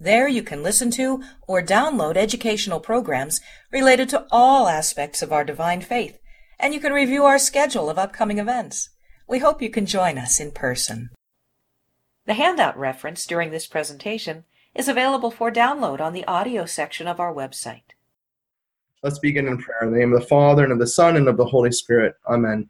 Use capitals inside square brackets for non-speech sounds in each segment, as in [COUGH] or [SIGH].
There you can listen to or download educational programs related to all aspects of our divine faith, and you can review our schedule of upcoming events. We hope you can join us in person. The handout reference during this presentation is available for download on the audio section of our website. Let's begin in prayer. In the name of the Father, and of the Son, and of the Holy Spirit. Amen.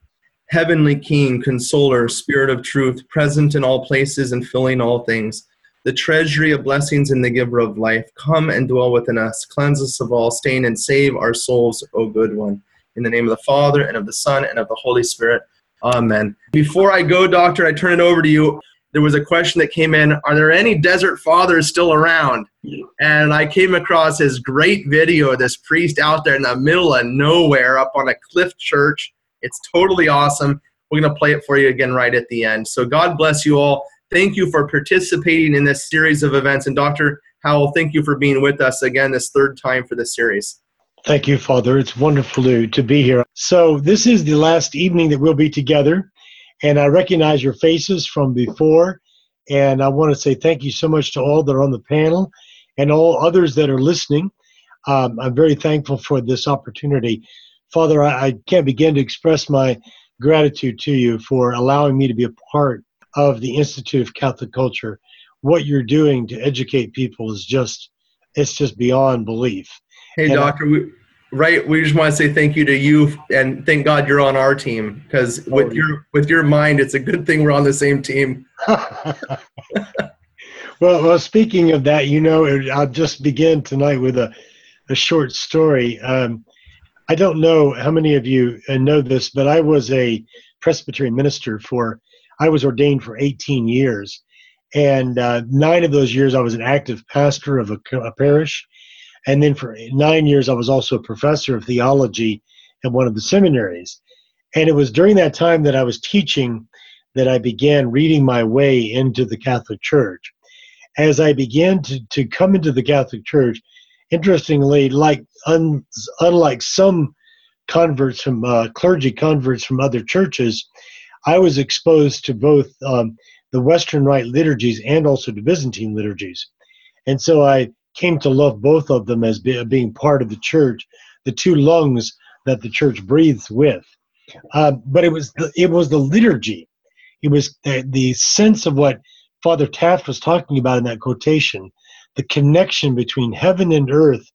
Heavenly King, Consoler, Spirit of truth, present in all places and filling all things the treasury of blessings and the giver of life. Come and dwell within us, cleanse us of all stain, and save our souls, O good one. In the name of the Father, and of the Son, and of the Holy Spirit. Amen. Before I go, Doctor, I turn it over to you. There was a question that came in Are there any desert fathers still around? And I came across his great video of this priest out there in the middle of nowhere up on a cliff church. It's totally awesome. We're going to play it for you again right at the end. So God bless you all. Thank you for participating in this series of events. And Dr. Howell, thank you for being with us again this third time for this series. Thank you, Father. It's wonderful to, to be here. So, this is the last evening that we'll be together, and I recognize your faces from before. And I want to say thank you so much to all that are on the panel and all others that are listening. Um, I'm very thankful for this opportunity. Father, I, I can't begin to express my gratitude to you for allowing me to be a part of the Institute of Catholic Culture, what you're doing to educate people is just it's just beyond belief. Hey, and doctor, I, we, right? We just want to say thank you to you, and thank God you're on our team because with your with your mind, it's a good thing we're on the same team. [LAUGHS] well, well, speaking of that, you know, I'll just begin tonight with a a short story. Um, I don't know how many of you know this, but I was a Presbyterian minister for I was ordained for 18 years. And uh, nine of those years, I was an active pastor of a, a, parish. And then for nine years, I was also a professor of theology at one of the seminaries. And it was during that time that I was teaching that I began reading my way into the Catholic Church. As I began to, to come into the Catholic Church, interestingly, like un, unlike some converts from uh, clergy converts from other churches, I was exposed to both um, the Western Rite liturgies and also the Byzantine liturgies. And so I came to love both of them as be, being part of the church, the two lungs that the church breathes with. Uh, but it was the, it was the liturgy, it was the, the sense of what Father Taft was talking about in that quotation, the connection between heaven and earth,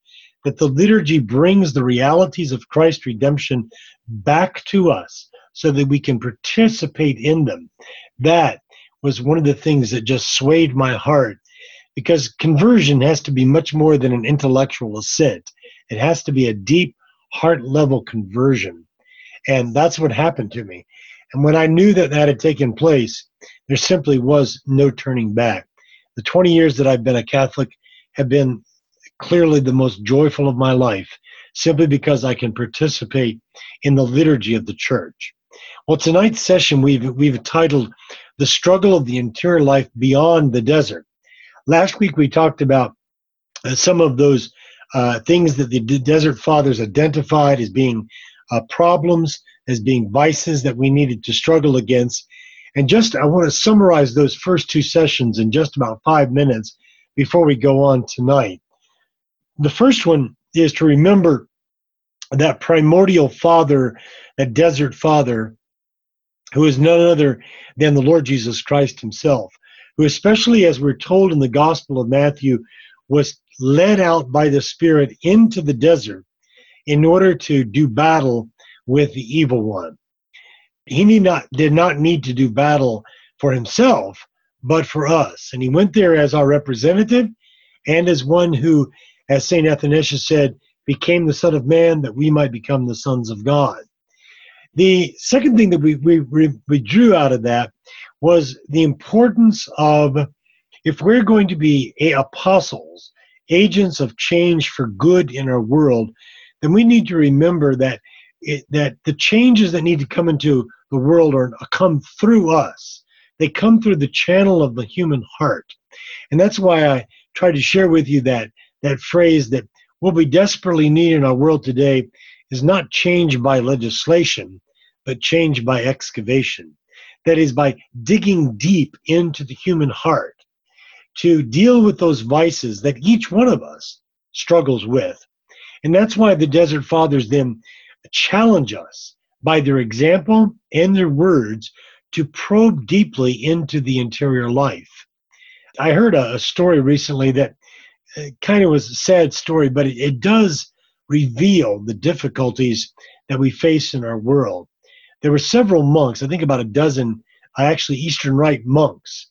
that the liturgy brings the realities of Christ's redemption back to us so that we can participate in them. That was one of the things that just swayed my heart because conversion has to be much more than an intellectual assent. It has to be a deep heart level conversion. And that's what happened to me. And when I knew that that had taken place, there simply was no turning back. The 20 years that I've been a Catholic have been clearly the most joyful of my life, simply because I can participate in the liturgy of the church. Well, tonight's session we've we've titled "The Struggle of the Interior Life Beyond the Desert." Last week we talked about uh, some of those uh, things that the Desert Fathers identified as being uh, problems, as being vices that we needed to struggle against. And just I want to summarize those first two sessions in just about five minutes before we go on tonight. The first one is to remember that primordial father, that desert father, who is none other than the Lord Jesus Christ himself, who, especially as we're told in the Gospel of Matthew, was led out by the Spirit into the desert in order to do battle with the evil one. He need not, did not need to do battle for himself, but for us. And he went there as our representative and as one who, as St. Athanasius said, became the Son of Man that we might become the sons of God. The second thing that we, we, we drew out of that was the importance of if we're going to be apostles, agents of change for good in our world, then we need to remember that it, that the changes that need to come into the world are come through us. They come through the channel of the human heart. And that's why I try to share with you that that phrase that what we desperately need in our world today is not changed by legislation, but changed by excavation. That is, by digging deep into the human heart to deal with those vices that each one of us struggles with. And that's why the Desert Fathers then challenge us by their example and their words to probe deeply into the interior life. I heard a, story recently that uh, kind of was a sad story, but it does reveal the difficulties that we face in our world. There were several monks, I think about a dozen, uh, actually Eastern Rite monks,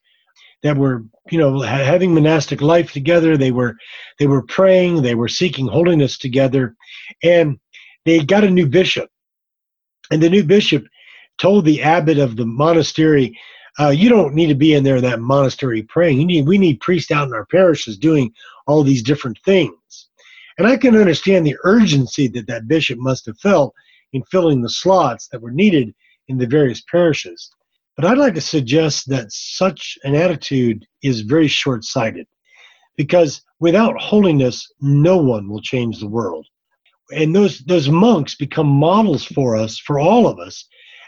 that were you know having monastic life together. They were they were praying, they were seeking holiness together, and they got a new bishop. And the new bishop told the abbot of the monastery, uh, "You don't need to be in there in that monastery praying. You need we need priests out in our parishes doing all these different things." And I can understand the urgency that that bishop must have felt in filling the slots that were needed in the various parishes. But I'd like to suggest that such an attitude is very short sighted because without holiness, no one will change the world. And those, those monks become models for us, for all of us,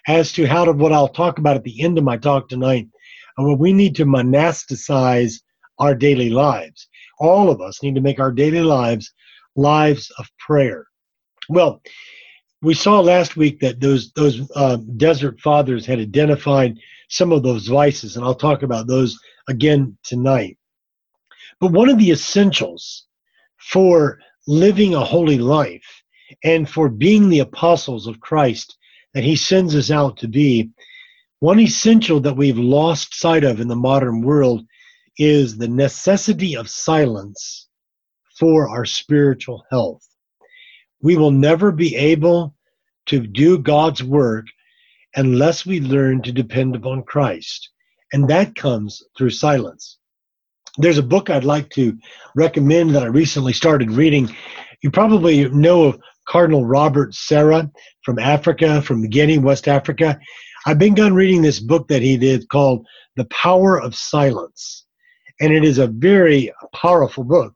as to how to, what I'll talk about at the end of my talk tonight, and what we need to monasticize our daily lives. All of us need to make our daily lives lives of prayer. Well, we saw last week that those those uh, desert fathers had identified some of those vices, and I'll talk about those again tonight. But one of the essentials for living a holy life and for being the apostles of Christ that He sends us out to be, one essential that we've lost sight of in the modern world is the necessity of silence for our spiritual health. We will never be able to do God's work unless we learn to depend upon Christ. And that comes through silence. There's a book I'd like to recommend that I recently started reading. You probably know of Cardinal Robert Sarah from Africa, from Guinea, West Africa. I've begun reading this book that he did called The Power of Silence. And it is a very powerful book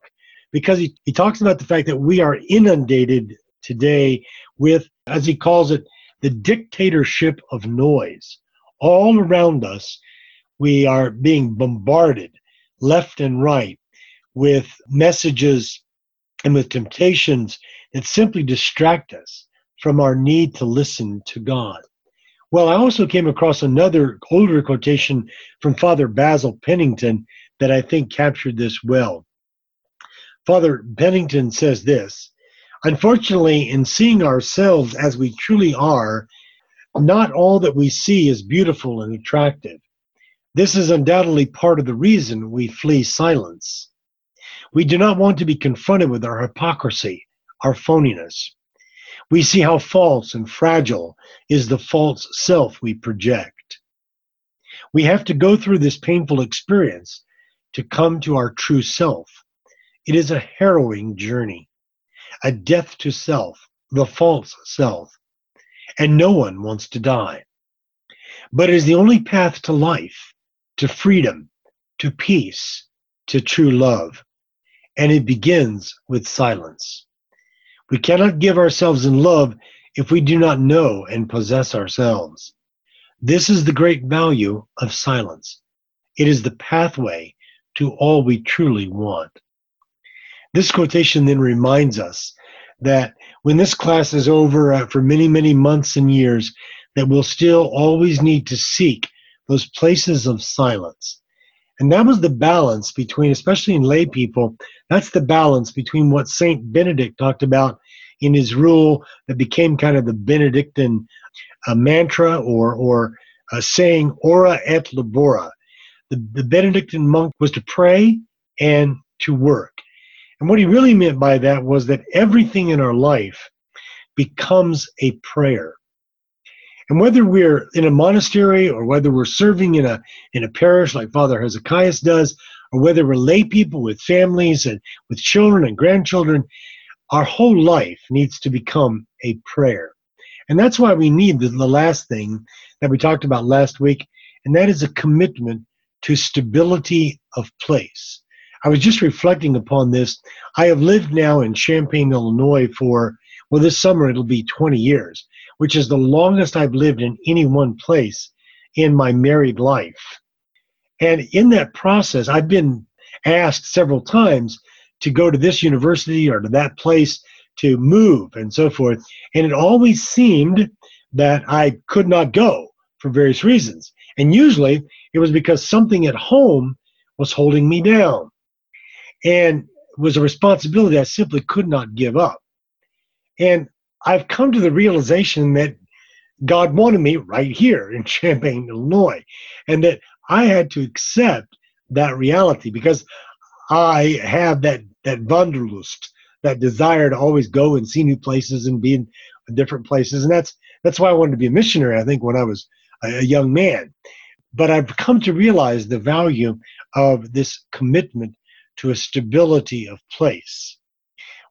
because he, he talks about the fact that we are inundated today with, as he calls it, the dictatorship of noise. All around us, we are being bombarded left and right with messages and with temptations that simply distract us from our need to listen to God. Well, I also came across another older quotation from Father Basil Pennington that I think captured this well. Father Pennington says this Unfortunately, in seeing ourselves as we truly are, not all that we see is beautiful and attractive. This is undoubtedly part of the reason we flee silence. We do not want to be confronted with our hypocrisy, our phoniness. We see how false and fragile is the false self we project. We have to go through this painful experience to come to our true self. It is a harrowing journey, a death to self, the false self, and no one wants to die. But it is the only path to life, to freedom, to peace, to true love, and it begins with silence. We cannot give ourselves in love if we do not know and possess ourselves. This is the great value of silence. It is the pathway to all we truly want. This quotation then reminds us that when this class is over uh, for many, many months and years, that we'll still always need to seek those places of silence. And that was the balance between, especially in lay people, that's the balance between what Saint Benedict talked about in his rule that became kind of the Benedictine uh, mantra or, or uh, saying, ora et labora. The, the Benedictine monk was to pray and to work. And what he really meant by that was that everything in our life becomes a prayer. And whether we're in a monastery or whether we're serving in a in a parish like Father Hezekiah does, or whether we're lay people with families and with children and grandchildren, our whole life needs to become a prayer. And that's why we need the, the last thing that we talked about last week, and that is a commitment to stability of place. I was just reflecting upon this. I have lived now in Champaign, Illinois for, well, this summer it'll be 20 years, which is the longest I've lived in any one place in my married life. And in that process, I've been asked several times to go to this university or to that place to move and so forth. And it always seemed that I could not go for various reasons. And usually it was because something at home was holding me down and was a responsibility I simply could not give up. And I've come to the realization that God wanted me right here in [LAUGHS] Champaign, Illinois, and that I had to accept that reality because I have that that wanderlust, that desire to always go and see new places and be in different places, and that's that's why I wanted to be a missionary. I think when I was a, a young man, but I've come to realize the value of this commitment to a stability of place.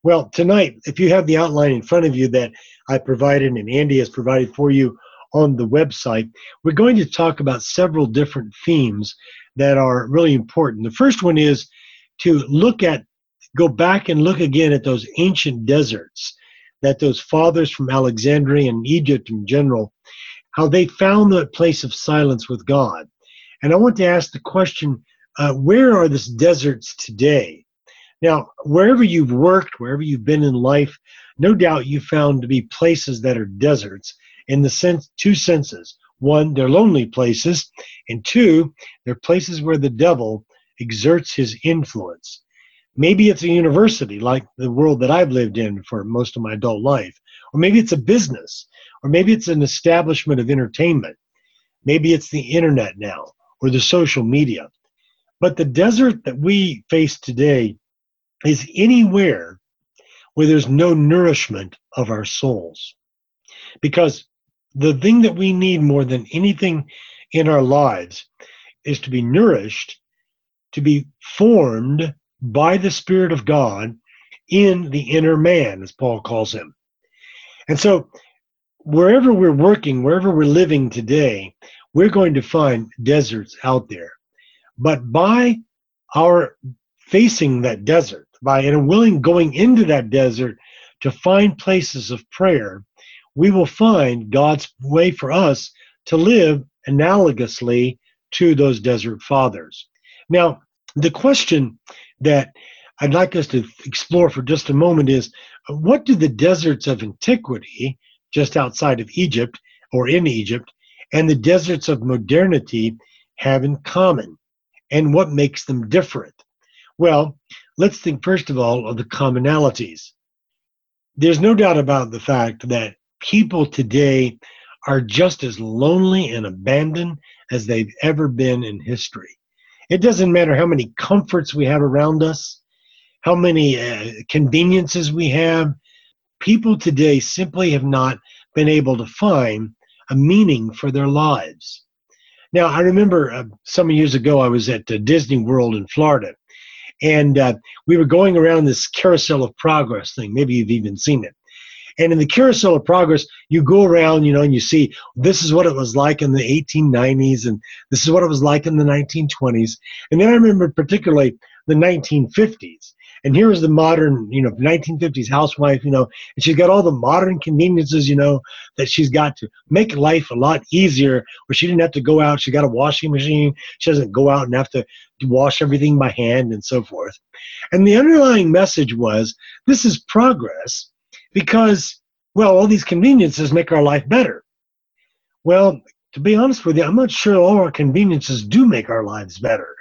Well, tonight, if you have the outline in front of you that I provided and Andy has provided for you on the website, we're going to talk about several different themes that are really important. The first one is to look at, go back and look again at those ancient deserts that those fathers from Alexandria and Egypt in general, how they found that place of silence with God. And I want to ask the question uh, where are these deserts today? Now, wherever you've worked, wherever you've been in life, no doubt you found to be places that are deserts in the sense two senses. One, they're lonely places, and two, they're places where the devil exerts his influence. Maybe it's a university like the world that I've lived in for most of my adult life, or maybe it's a business, or maybe it's an establishment of entertainment. Maybe it's the internet now, or the social media. But the desert that we face today is anywhere where there's no nourishment of our souls. Because the thing that we need more than anything in our lives is to be nourished, to be formed by the Spirit of God in the inner man, as Paul calls him. And so, wherever we're working, wherever we're living today, we're going to find deserts out there. But by our facing that desert, by and willing going into that desert to find places of prayer, we will find God's way for us to live analogously to those desert fathers. Now, the question that I'd like us to explore for just a moment is what do the deserts of antiquity, just outside of Egypt or in Egypt, and the deserts of modernity have in common? And what makes them different? Well, let's think first of all of the commonalities. There's no doubt about the fact that people today are just as lonely and abandoned as they've ever been in history. It doesn't matter how many comforts we have around us, how many uh, conveniences we have. People today simply have not been able to find a meaning for their lives. Now, I remember uh, some years ago, I was at uh, Disney World in Florida, and uh, we were going around this carousel of progress thing. Maybe you've even seen it. And in the carousel of progress, you go around, you know, and you see this is what it was like in the 1890s, and this is what it was like in the 1920s. And then I remember particularly the 1950s. And here is the modern, you know, 1950s housewife, you know, and she's got all the modern conveniences, you know, that she's got to make life a lot easier where she didn't have to go out. She got a washing machine. She doesn't go out and have to wash everything by hand and so forth. And the underlying message was this is progress because, well, all these conveniences make our life better. Well, to be honest with you, I'm not sure all our conveniences do make our lives better.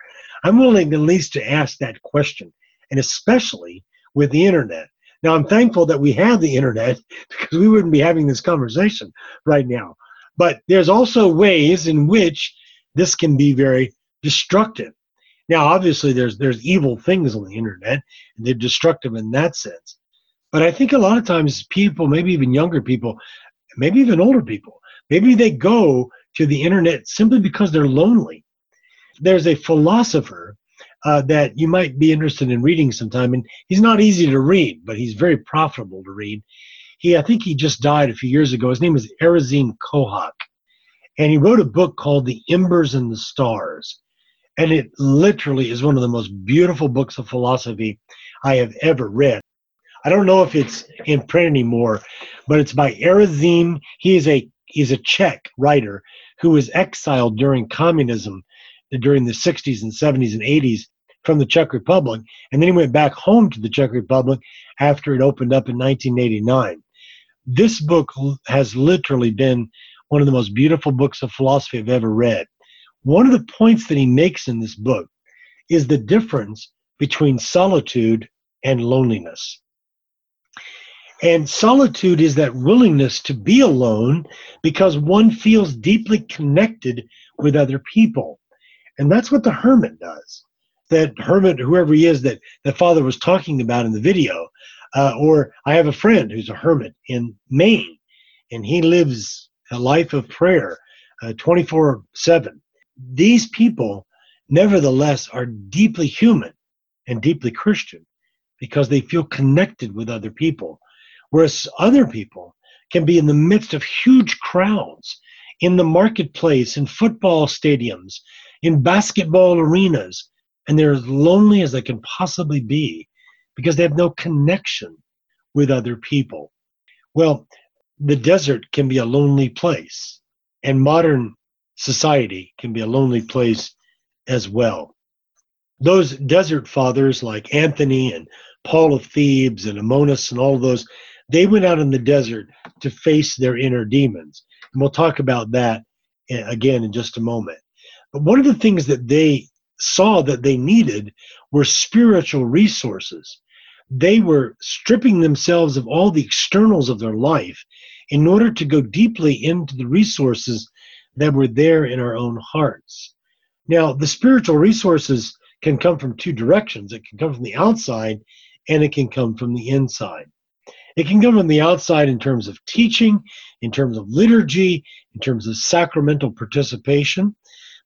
I'm willing at least to ask that question, and especially with the internet. Now, I'm thankful that we have the internet [LAUGHS] because we wouldn't be having this conversation right now. But there's also ways in which this can be very destructive. Now, obviously, there's there's evil things on the internet, and they're destructive in that sense. But I think a lot of times people, maybe even younger people, maybe even older people, maybe they go to the internet simply because they're lonely. There's a philosopher uh, that you might be interested in reading sometime, and he's not easy to read, but he's very profitable to read. He, I think he just died a few years ago. His name is Erazim Kohak. And he wrote a book called The Embers and the Stars. And it literally is one of the most beautiful books of philosophy I have ever read. I don't know if it's in print anymore, but it's by Erazim. He is a he's a Czech writer who was exiled during communism during the 60s and 70s and 80s from the Czech Republic, and then he went back home to the Czech Republic after it opened up in 1989. This book has literally been one of the most beautiful books of philosophy I've ever read. One of the points that he makes in this book is the difference between solitude and loneliness. And solitude is that willingness to be alone because one feels deeply connected with other people. And that's what the hermit does. That hermit, whoever he is that the father was talking about in the video. Uh, or I have a friend who's a hermit in Maine, and he lives a life of prayer uh, 24 uh, 7. These people, nevertheless, are deeply human and deeply Christian because they feel connected with other people. Whereas other people can be in the midst of huge crowds, in the marketplace, in football stadiums, in basketball arenas, and they're as lonely as they can possibly be because they have no connection with other people. Well, the desert can be a lonely place, and modern society can be a lonely place as well. Those desert fathers like Anthony and Paul of Thebes and Amonis and all those, they went out in the desert to face their inner demons. And we'll talk about that eh, again in just a moment. But one of the things that they saw that they needed were spiritual resources. They were stripping themselves of all the externals of their life in order to go deeply into the resources that were there in our own hearts. Now, the spiritual resources can come from two directions it can come from the outside and it can come from the inside. It can come from the outside in terms of teaching, in terms of liturgy, in terms of sacramental participation,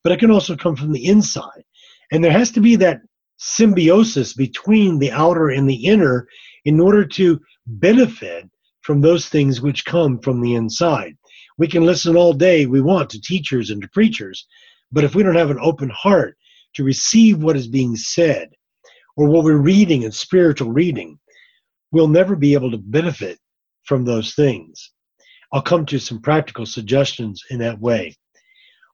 but it can also come from the inside. And there has to be that symbiosis between the outer and the inner in order to benefit from those things which come from the inside. We can listen all day we want to teachers and to preachers, but if we don't have an open heart to receive what is being said or what we're reading in spiritual reading, we'll never be able to benefit from those things. I'll come to some practical suggestions in that way.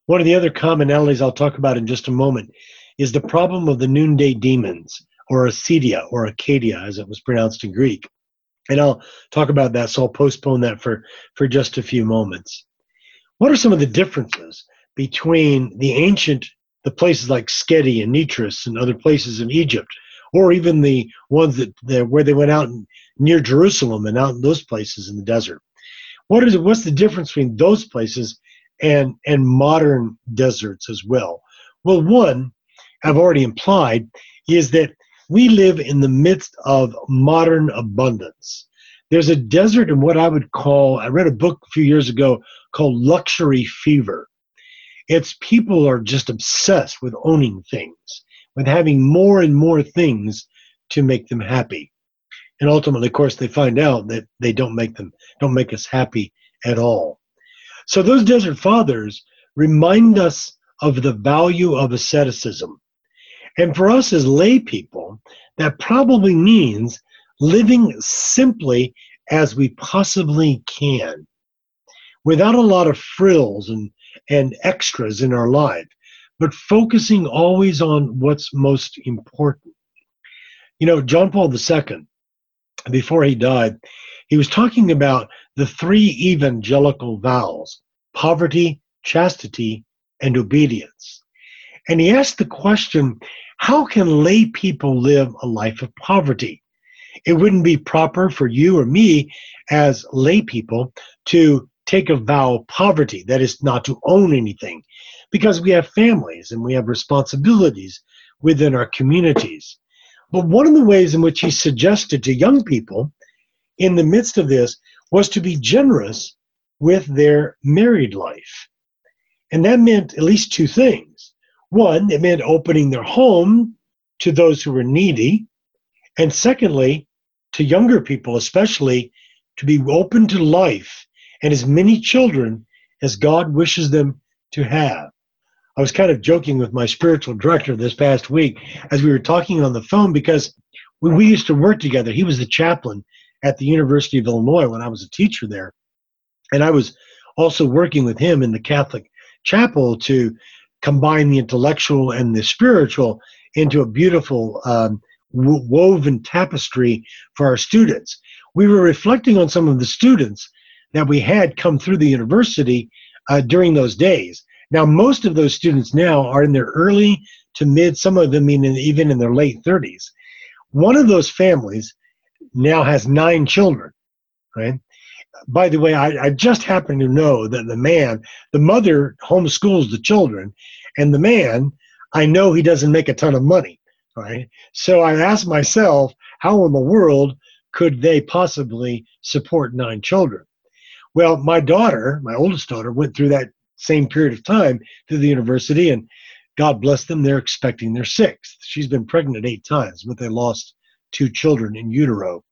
One of the other commonalities I'll talk about in just a moment is the problem of the noonday demons, or acedia, or Acadia, as it was pronounced in Greek. And I'll talk about that, so I'll postpone that for, for just a few moments. What are some of the differences between the ancient, the places like Scete and Nitris and other places in Egypt, or even the ones that, that where they went out near Jerusalem and out in those places in the desert. What is? What's the difference between those places and and modern deserts as well? Well, one I've already implied is that we live in the midst of modern abundance. There's a desert in what I would call, I read a book a few years ago called Luxury Fever. It's people are just obsessed with owning things with having more and more things to make them happy. And ultimately, of course, they find out that they don't make them don't make us happy at all. So those desert fathers remind us of the value of asceticism. And for us as lay people, that probably means living simply as we possibly can, without a lot of frills and, and extras in our life but focusing always on what's most important. You know, John Paul II, before he died, he was talking about the three evangelical vows poverty, chastity, and obedience. And he asked the question how can lay people live a life of poverty? It wouldn't be proper for you or me as lay people to take a vow of poverty, that is, not to own anything, because we have families and we have responsibilities within our communities. But one of the ways in which he suggested to young people in the midst of this was to be generous with their married life. And that meant at least two things. One, it meant opening their home to those who were needy. And secondly, to younger people, especially to be open to life and as many children as God wishes them to have. I was kind of joking with my spiritual director this past week as we were talking on the phone because when we used to work together, he was the chaplain at the University of Illinois when I was a teacher there. And I was also working with him in the Catholic chapel to combine the intellectual and the spiritual into a beautiful um, woven tapestry for our students. We were reflecting on some of the students that we had come through the university uh, during those days. Now, most of those students now are in their early to mid, some of them even in their late 30s. One of those families now has nine children, right? By the way, I, I just happen to know that the man, the mother homeschools the children, and the man, I know he doesn't make a ton of money, right? So I asked myself, how in the world could they possibly support nine children? Well, my daughter, my oldest daughter, went through that same period of time through the university, and God bless them, they're expecting their sixth. She's been pregnant eight times, but they lost two children in utero.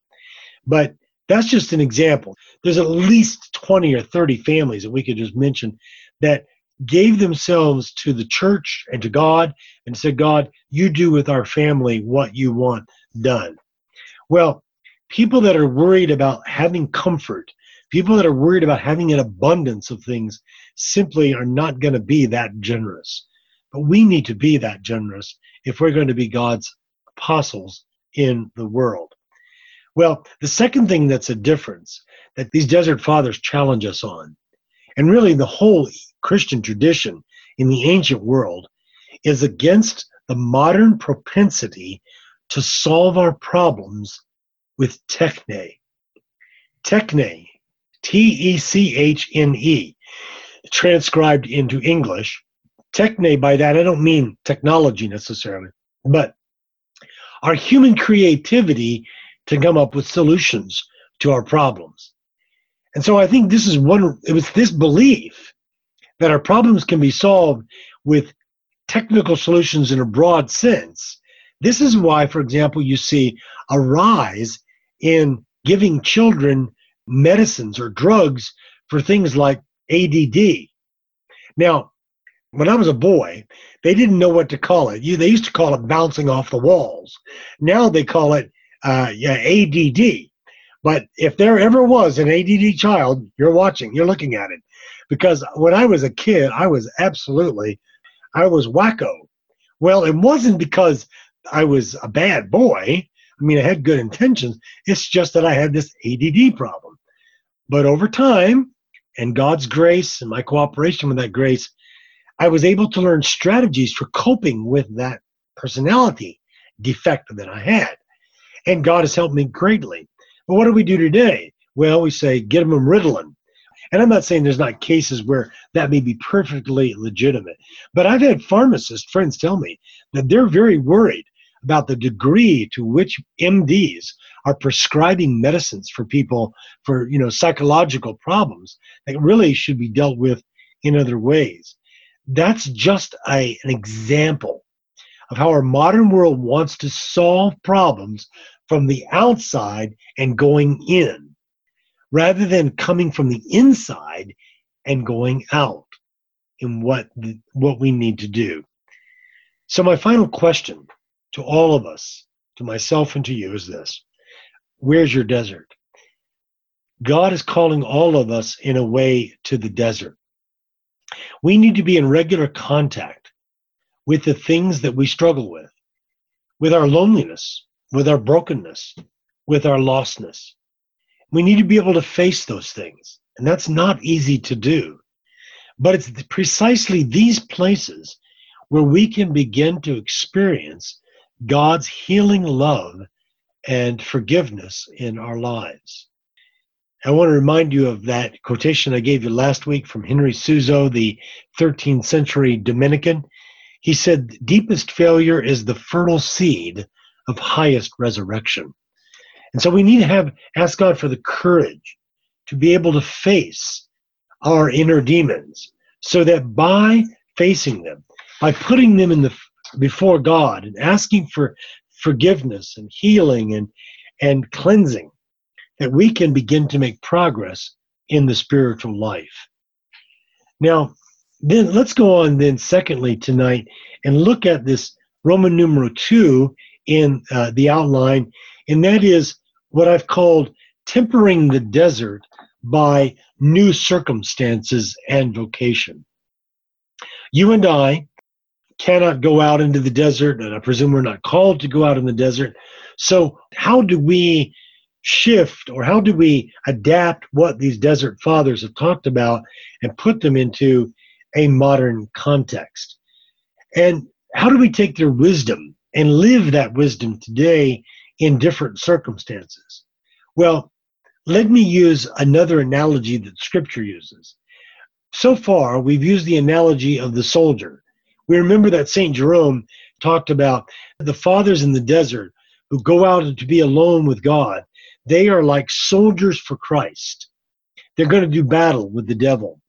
But that's just an example. There's at least 20 or 30 families that we could just mention that gave themselves to the church and to God and said, God, you do with our family what you want done. Well, people that are worried about having comfort, people that are worried about having an abundance of things, simply are not going to be that generous. But we need to be that generous if we're going to be God's apostles in the world. Well, the second thing that's a difference that these desert fathers challenge us on, and really the whole Christian tradition in the ancient world, is against the modern propensity to solve our problems with techne. Techne, T E C H N E, transcribed into English. Techne, by that, I don't mean technology necessarily, but our human creativity to come up with solutions to our problems. And so I think this is one, it was this belief that our problems can be solved with technical solutions in a broad sense. This is why, for example, you see a rise in giving children medicines or drugs for things like ADD. Now, when I was a boy, they didn't know what to call it. You, they used to call it bouncing off the walls. Now they call it uh, yeah, ADD. But if there ever was an ADD child, you're watching, you're looking at it. Because when I was a kid, I was absolutely, I was wacko. Well, it wasn't because I was a bad boy. I mean, I had good intentions. It's just that I had this ADD problem. But over time, and God's grace and my cooperation with that grace, I was able to learn strategies for coping with that personality defect that I had. And God has helped me greatly. But what do we do today? Well, we say, get them a Ritalin. And I'm not saying there's not cases where that may be perfectly legitimate, but I've had pharmacist friends tell me that they're very worried about the degree to which MDs are prescribing medicines for people for you know psychological problems that really should be dealt with in other ways. That's just a, an example of how our modern world wants to solve problems from the outside and going in, rather than coming from the inside and going out in what what we need to do. So my final question to all of us, to myself and to you is this. Where's your desert? God is calling all of us in a way to the desert. We need to be in regular contact with the things that we struggle with, with our loneliness, with our brokenness, with our lostness. We need to be able to face those things. And that's not easy to do. But it's precisely these places where we can begin to experience God's healing love and forgiveness in our lives. I want to remind you of that quotation I gave you last week from Henry Suso, the 13th century Dominican. He said, Deepest failure is the fertile seed of highest resurrection. And so we need to have ask God for the courage to be able to face our inner demons so that by facing them, by putting them in the before God and asking for forgiveness and healing and and cleansing that we can begin to make progress in the spiritual life. Now, then let's go on then secondly tonight and look at this Roman numeral 2 in uh, the outline, and that is what I've called tempering the desert by new circumstances and vocation. You and I cannot go out into the desert, and I presume we're not called to go out in the desert. So, how do we shift or how do we adapt what these desert fathers have talked about and put them into a modern context? And how do we take their wisdom and live that wisdom today in different circumstances? Well, let me use another analogy that scripture uses. So far, we've used the analogy of the soldier. We remember that St. Jerome talked about the fathers in the desert who go out to be alone with God. They are like soldiers for Christ. They're going to do battle with the devil.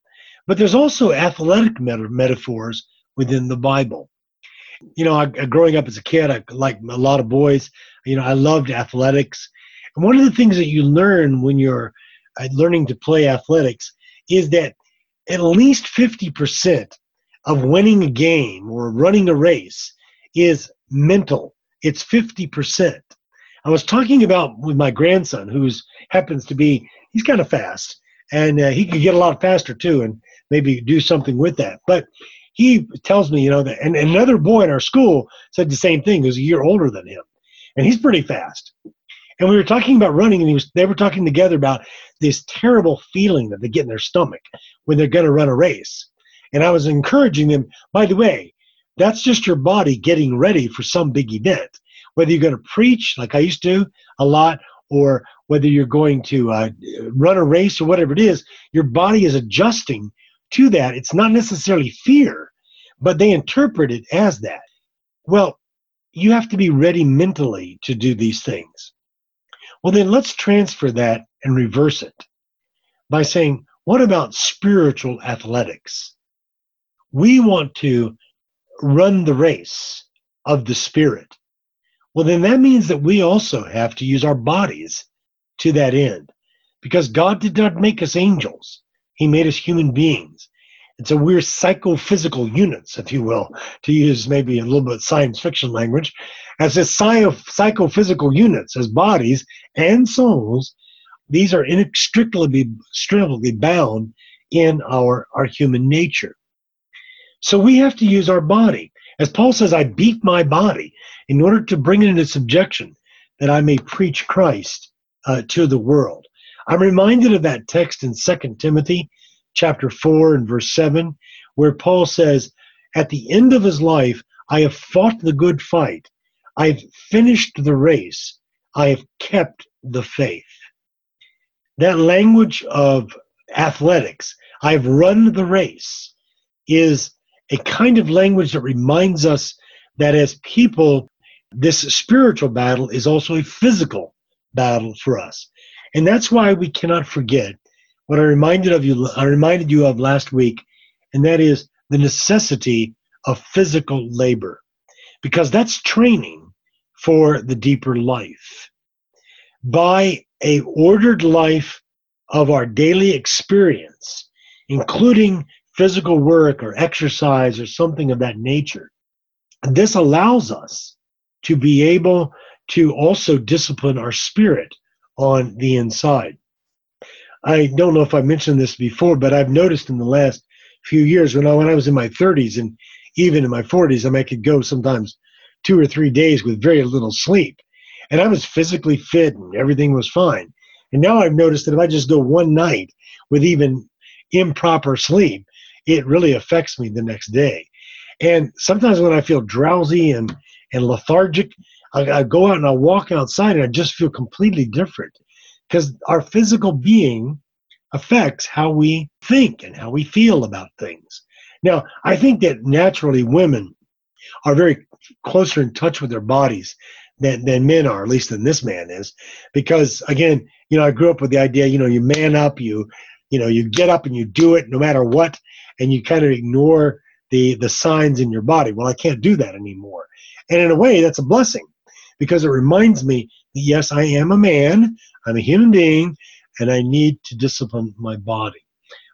But there's also athletic meta- metaphors within the Bible. You know, I, growing up as a kid, I, like a lot of boys, you know, I loved athletics. And one of the things that you learn when you're uh, learning to play athletics is that at least 50% of winning a game or running a race is mental. It's 50%. I was talking about with my grandson, who's happens to be, he's kind of fast, and uh, he could get a lot faster too, and maybe do something with that. But he tells me, you know, that, and, another boy in our school said the same thing, who's a year older than him, and he's pretty fast. And we were talking about running, and he was, they were talking together about this terrible feeling that they get in their stomach when they're going to run a race. And I was encouraging them, by the way, that's just your body getting ready for some big event. Whether you're going to preach, like I used to a lot, or whether you're going to uh, run a race or whatever it is, your body is adjusting to that. It's not necessarily fear, but they interpret it as that. Well, you have to be ready mentally to do these things. Well, then let's transfer that and reverse it by saying, what about spiritual athletics? we want to run the race of the spirit, well, then that means that we also have to use our bodies to that end because God did not make us angels, He made us human beings. And so we're psychophysical units, if you will, to use maybe a little bit science fiction language. As a psychophysical units, as bodies and souls, these are inextricably, inextricably bound in our, our human nature. So we have to use our body. As Paul says, I beat my body in order to bring it into subjection that I may preach Christ uh, to the world. I'm reminded of that text in 2 Timothy chapter 4 and verse 7, where Paul says, At the end of his life, I have fought the good fight. I've finished the race. I have kept the faith. That language of athletics, I've run the race, is a kind of language that reminds us that as people, this spiritual battle is also a physical battle for us. And that's why we cannot forget what I reminded of you I reminded you of last week, and that is the necessity of physical labor. Because that's training for the deeper life. By a ordered life of our daily experience, including physical work or exercise or something of that nature. This allows us to be able to also discipline our spirit on the inside. I don't know if I mentioned this before, but I've noticed in the last few years when I when I was in my 30s and even in my 40s, I, mean, I could go sometimes two or three days with very little sleep, and I was physically fit and everything was fine. And now I've noticed that if I just go one night with even improper sleep, it really affects me the next day. And sometimes when I feel drowsy and, and lethargic, I, I go out and I walk outside and I just feel completely different because our physical being affects how we think and how we feel about things. Now, I think that naturally women are very closer in touch with their bodies than, than men are, at least than this man is, because again, you know, I grew up with the idea, you know, you man up, you, you know, you get up and you do it no matter what, and you kind of ignore the the signs in your body. Well, I can't do that anymore. And in a way, that's a blessing because it reminds me that yes, I am a man, I'm a human being, and I need to discipline my body.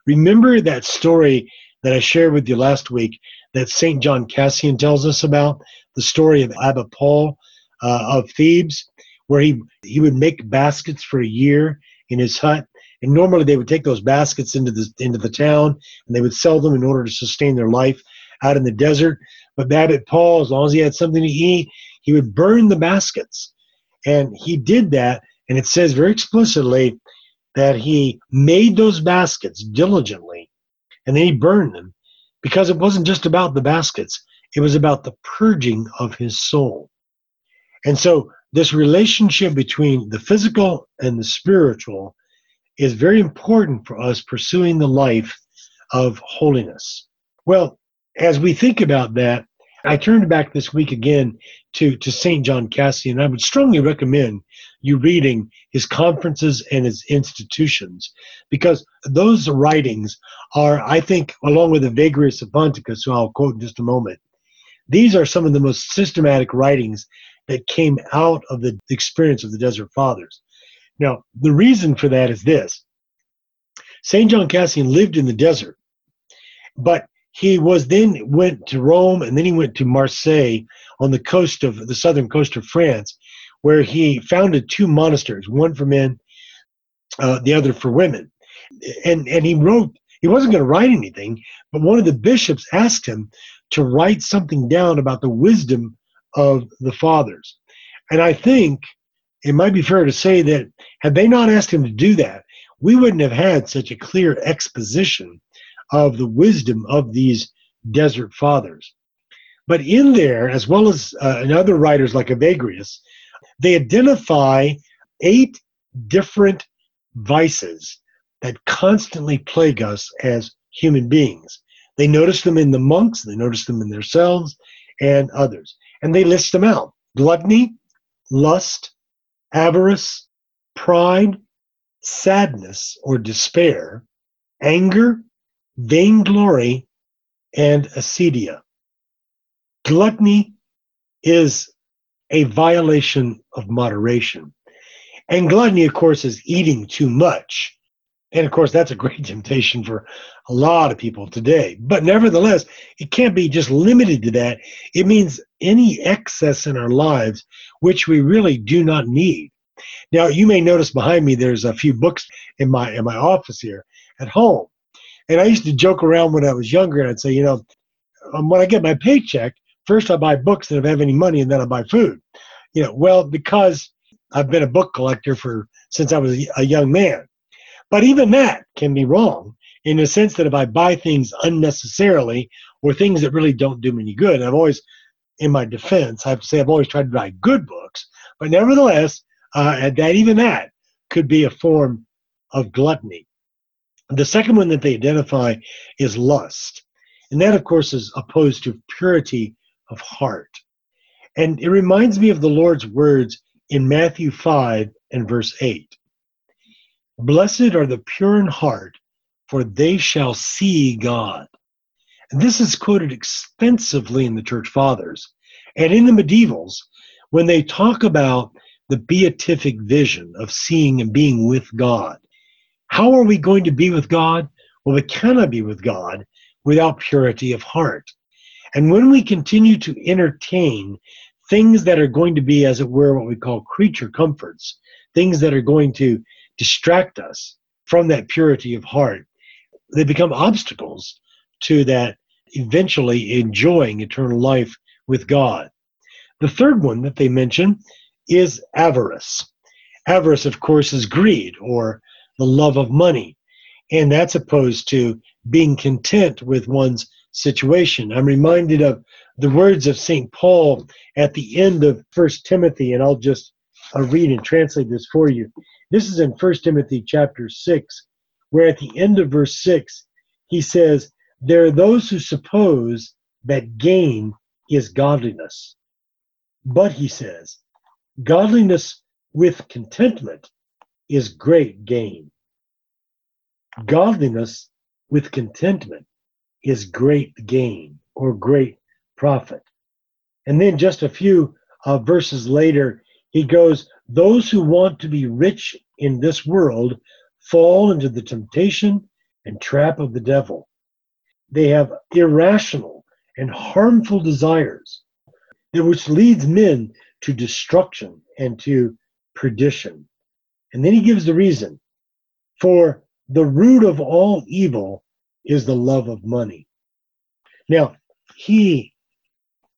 Remember that story that I shared with you last week that St. John Cassian tells us about the story of Abba Paul uh, of Thebes, where he, he would make baskets for a year in his hut. And normally they would take those baskets into the, into the town and they would sell them in order to sustain their life out in the desert. But Abbot Paul, as long as he had something to eat, he would burn the baskets. And he did that. And it says very explicitly that he made those baskets diligently and then he burned them because it wasn't just about the baskets, it was about the purging of his soul. And so, this relationship between the physical and the spiritual is very important for us pursuing the life of holiness. Well, as we think about that, I turned back this week again to, to St. John Cassian. And I would strongly recommend you reading his conferences and his institutions because those writings are, I think, along with the Evagrius of Ponticus, who I'll quote in just a moment, these are some of the most systematic writings that came out of the experience of the Desert Fathers. Now, the reason for that is this St. John Cassian lived in the desert, but he was then went to Rome and then he went to Marseille on the coast of the southern coast of France, where he founded two monasteries, one for men, uh, the other for women. And and he wrote he wasn't going to write anything, but one of the bishops asked him to write something down about the wisdom of the fathers. And I think it might be fair to say that had they not asked him to do that, we wouldn't have had such a clear exposition of the wisdom of these desert fathers. But in there, as well as uh, in other writers like Evagrius, they identify eight different vices that constantly plague us as human beings. They notice them in the monks, they notice them in themselves and others. And they list them out gluttony, lust, avarice, pride, sadness or despair, anger, vainglory, and acedia. Gluttony is a violation of moderation. And gluttony, of course, is eating too much. And of course, that's a great [LAUGHS] temptation for a lot of people today. But nevertheless, it can't be just limited to that. It means any excess in our lives which we really do not need. Now, you may notice behind me there's a few books in my in my office here at home. And I used to joke around when I was younger, and I'd say, you know, um, when I get my paycheck, first I buy books if I have any money, and then I buy food. You know, well, because I've been a book collector for since I was a young man. But even that can be wrong in the sense that if I buy things unnecessarily or things that really don't do me any good, I've always, in my defense, I have to say I've always tried to buy good books. But nevertheless, uh, that even that could be a form of gluttony. The second one that they identify is lust. And that, of course, is opposed to purity of heart. And it reminds me of the Lord's words in Matthew 5 and verse 8 Blessed are the pure in heart, for they shall see God. And this is quoted extensively in the church fathers and in the medievals when they talk about the beatific vision of seeing and being with God. How are we going to be with God? Well, we cannot be with God without purity of heart. And when we continue to entertain things that are going to be, as it were, what we call creature comforts, things that are going to distract us from that purity of heart, they become obstacles to that eventually enjoying eternal life with God. The third one that they mention is avarice. Avarice, of course, is greed or the love of money. And that's opposed to being content with one's situation. I'm reminded of the words of St. Paul at the end of First Timothy, and I'll just I'll read and translate this for you. This is in First Timothy chapter 6, where at the end of verse 6, he says, There are those who suppose that gain is godliness. But, he says, godliness with contentment is great gain. Godliness with contentment is great gain or great profit. And then just a few uh, verses later, he goes, those who want to be rich in this world fall into the temptation and trap of the devil. They have irrational and harmful desires, which leads men to destruction and to perdition. And then he gives the reason for the root of all evil is the love of money. Now, he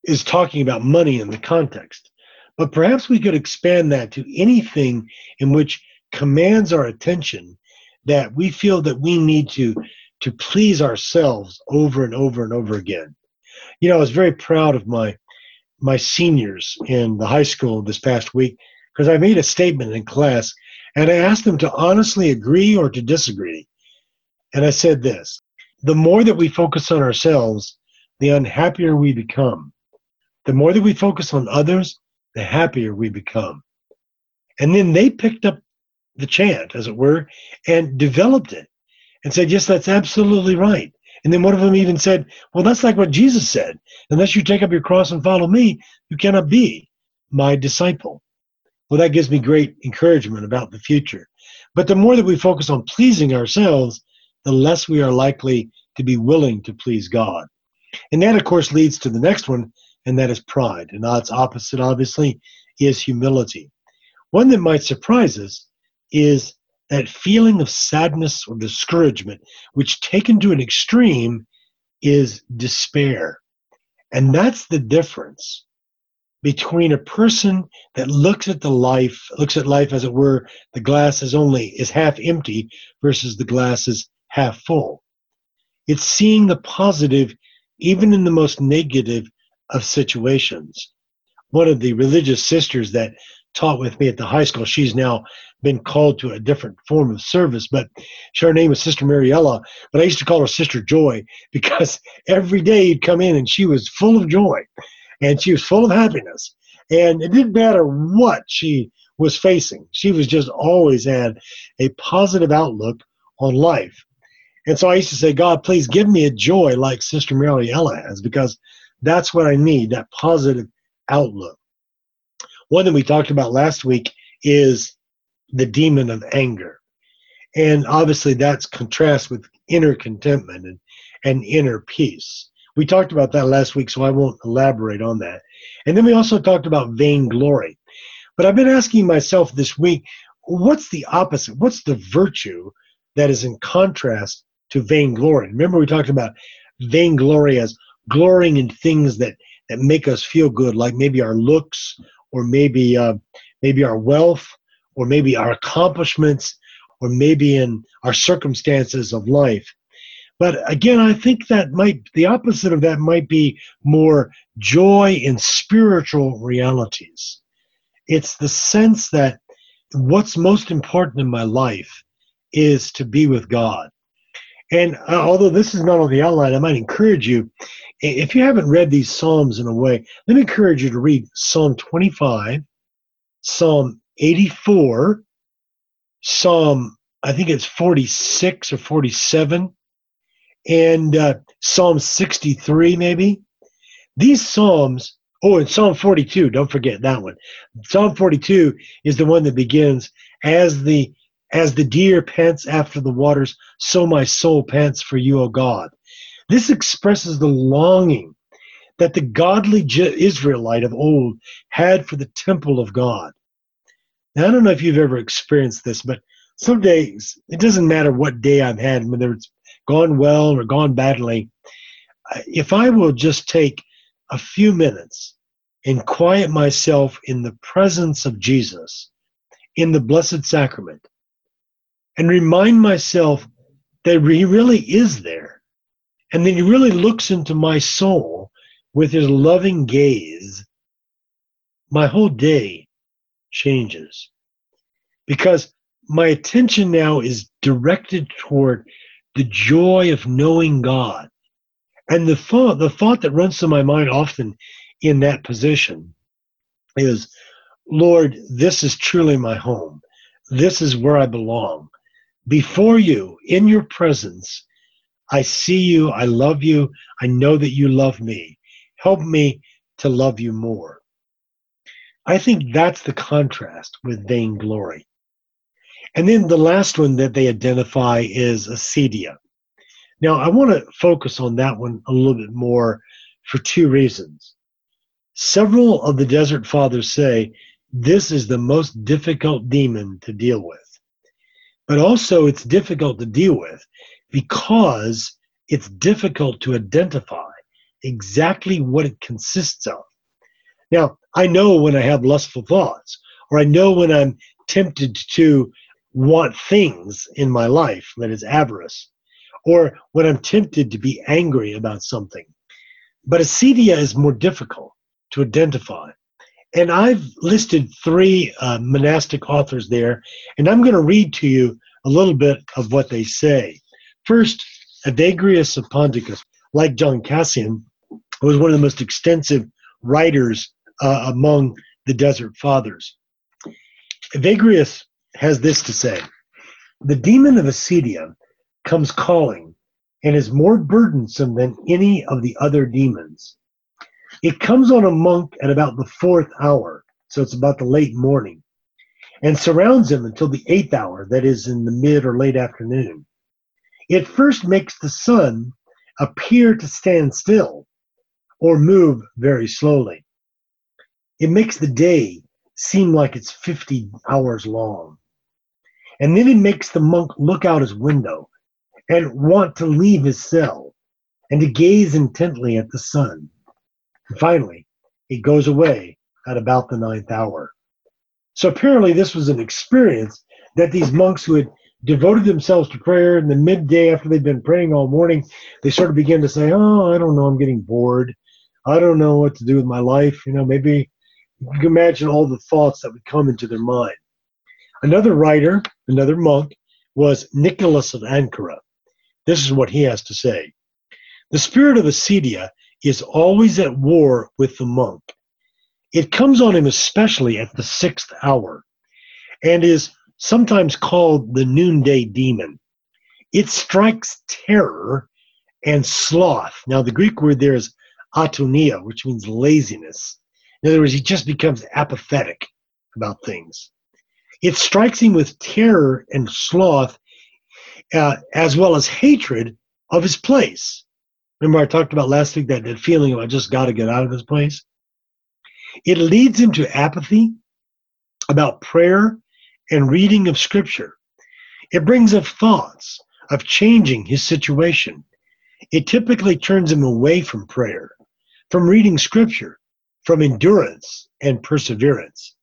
is talking about money in the context, but perhaps we could expand that to anything in which commands our attention that we feel that we need to to please ourselves over and over and over again. You know, I was very proud of my my seniors in the high school this past week because I made a statement in class and I asked them to honestly agree or to disagree. And I said this the more that we focus on ourselves, the unhappier we become. The more that we focus on others, the happier we become. And then they picked up the chant, as it were, and developed it and said, Yes, that's absolutely right. And then one of them even said, Well, that's like what Jesus said. Unless you take up your cross and follow me, you cannot be my disciple. Well, that gives me great encouragement about the future. But the more that we focus on pleasing ourselves, the less we are likely to be willing to please God. And that, of course, leads to the next one, and that is pride. And its opposite, obviously, is humility. One that might surprise us is that feeling of sadness or discouragement, which taken to an extreme is despair. And that's the difference between a person that looks at the life, looks at life as it were, the glass is only is half empty versus the glass is half full. It's seeing the positive even in the most negative of situations. One of the religious sisters that taught with me at the high school, she's now been called to a different form of service, but she, her name was Sister Mariella, but I used to call her Sister Joy [LAUGHS] because every day you'd come in and she was full of joy and she was full of happiness. And it didn't matter what she was facing. She was just always had a positive outlook on life. And so I used to say, God, please give me a joy like Sister Mariella has, because that's what I need, that positive outlook. One that we talked about last week is the demon of anger. And obviously that's contrast with inner contentment and, and inner peace. We talked about that last week, so I won't elaborate on that. And then we also talked about vainglory. But I've been asking myself this week, what's the opposite? What's the virtue that is in contrast to vainglory? Remember, we talked about vainglory as glorying in things that, that make us feel good, like maybe our looks or maybe uh, maybe our wealth or maybe our accomplishments or maybe in our circumstances of life. But again, I think that might, the opposite of that might be more joy in spiritual realities. It's the sense that what's most important in my life is to be with God. And uh, although this is not on the outline, I might encourage you, if you haven't read these Psalms in a way, let me encourage you to read Psalm 25, Psalm 84, Psalm, I think it's 46 or 47, and uh, Psalm 63, maybe. These Psalms, oh, and Psalm 42, don't forget that one. Psalm 42 is the one that begins, as the as the deer pants after the waters, so my soul pants for you, O God. This expresses the longing that the godly Israelite of old had for the temple of God. Now, I don't know if you've ever experienced this, but some days, it doesn't matter what day I've had, whether it's gone well or gone badly, if I will just take a few minutes and quiet myself in the presence of Jesus, in the Blessed Sacrament, and remind myself that He really is there, and then He really looks into my soul with His loving gaze, my whole day changes. Because my attention now is directed toward the joy of knowing God. And the thought, the thought that runs through my mind often in that position is, Lord, this is truly my home. This is where I belong. Before you, in your presence, I see you, I love you, I know that you love me. Help me to love you more. I think that's the contrast with vainglory. And then the last one that they identify is acedia. Now, I want to focus on that one a little bit more for two reasons. Several of the Desert Fathers say this is the most difficult demon to deal with. But also, it's difficult to deal with because it's difficult to identify exactly what it consists of. Now, I know when I have lustful thoughts, or I know when I'm tempted to want things in my life that is avarice, or when I'm tempted to be angry about something. But acedia is more difficult to identify. And I've listed three uh, monastic authors there, and I'm going to read to you a little bit of what they say. First, Evagrius of Ponticus, like John Cassian, was one of the most extensive writers uh, among the Desert Fathers. Evagrius has this to say The demon of acedia comes calling and is more burdensome than any of the other demons. It comes on a monk at about the fourth hour, so it's about the late morning, and surrounds him until the eighth hour, that is in the mid or late afternoon. It first makes the sun appear to stand still or move very slowly. It makes the day seem like it's 50 hours long. And then it makes the monk look out his window and want to leave his cell and to gaze intently at the sun. And finally, it goes away at about the ninth hour. So apparently, this was an experience that these monks who had devoted themselves to prayer in the midday after they'd been praying all morning, they sort of began to say, Oh, I don't know, I'm getting bored. I don't know what to do with my life. You know, maybe you can imagine all the thoughts that would come into their mind. Another writer, another monk, was Nicholas of Ankara. This is what he has to say The spirit of acedia is always at war with the monk. It comes on him especially at the sixth hour and is sometimes called the noonday demon. It strikes terror and sloth. Now, the Greek word there is atonia, which means laziness. In other words, he just becomes apathetic about things. It strikes him with terror and sloth, uh, as well as hatred of his place. Remember, I talked about last week that, that feeling of I just got to get out of this place? It leads him to apathy about prayer and reading of Scripture. It brings up thoughts of changing his situation. It typically turns him away from prayer, from reading Scripture, from endurance and perseverance.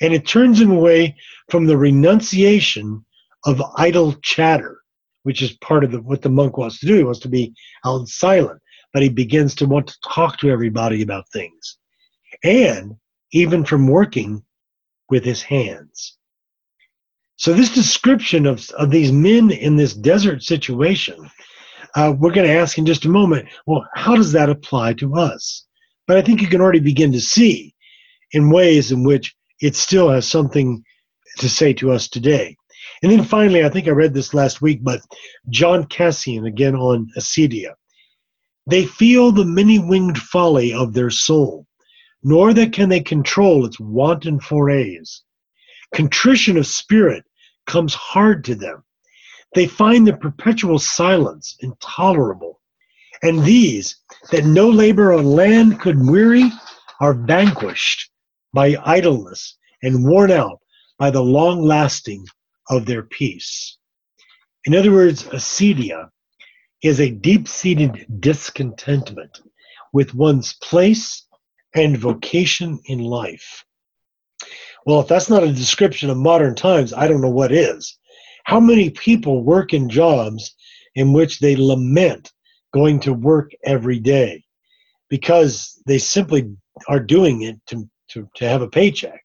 And it turns him away from the renunciation of idle chatter, which is part of the, what the monk wants to do. He wants to be out silent, but he begins to want to talk to everybody about things. And even from working with his hands. So, this description of, of these men in this desert situation, uh, we're going to ask in just a moment well, how does that apply to us? But I think you can already begin to see in ways in which it still has something to say to us today. And then finally, I think I read this last week, but John Cassian again on acedia. They feel the many winged folly of their soul, nor that can they control its wanton forays. Contrition of spirit comes hard to them. They find the perpetual silence intolerable. And these, that no labor on land could weary, are vanquished by idleness and worn out by the long lasting of their peace. In other words, acedia is a deep seated discontentment with one's place and vocation in life. Well, if that's not a description of modern times, I don't know what is. How many people work in jobs in which they lament going to work every day because they simply are doing it to, to, to have a paycheck?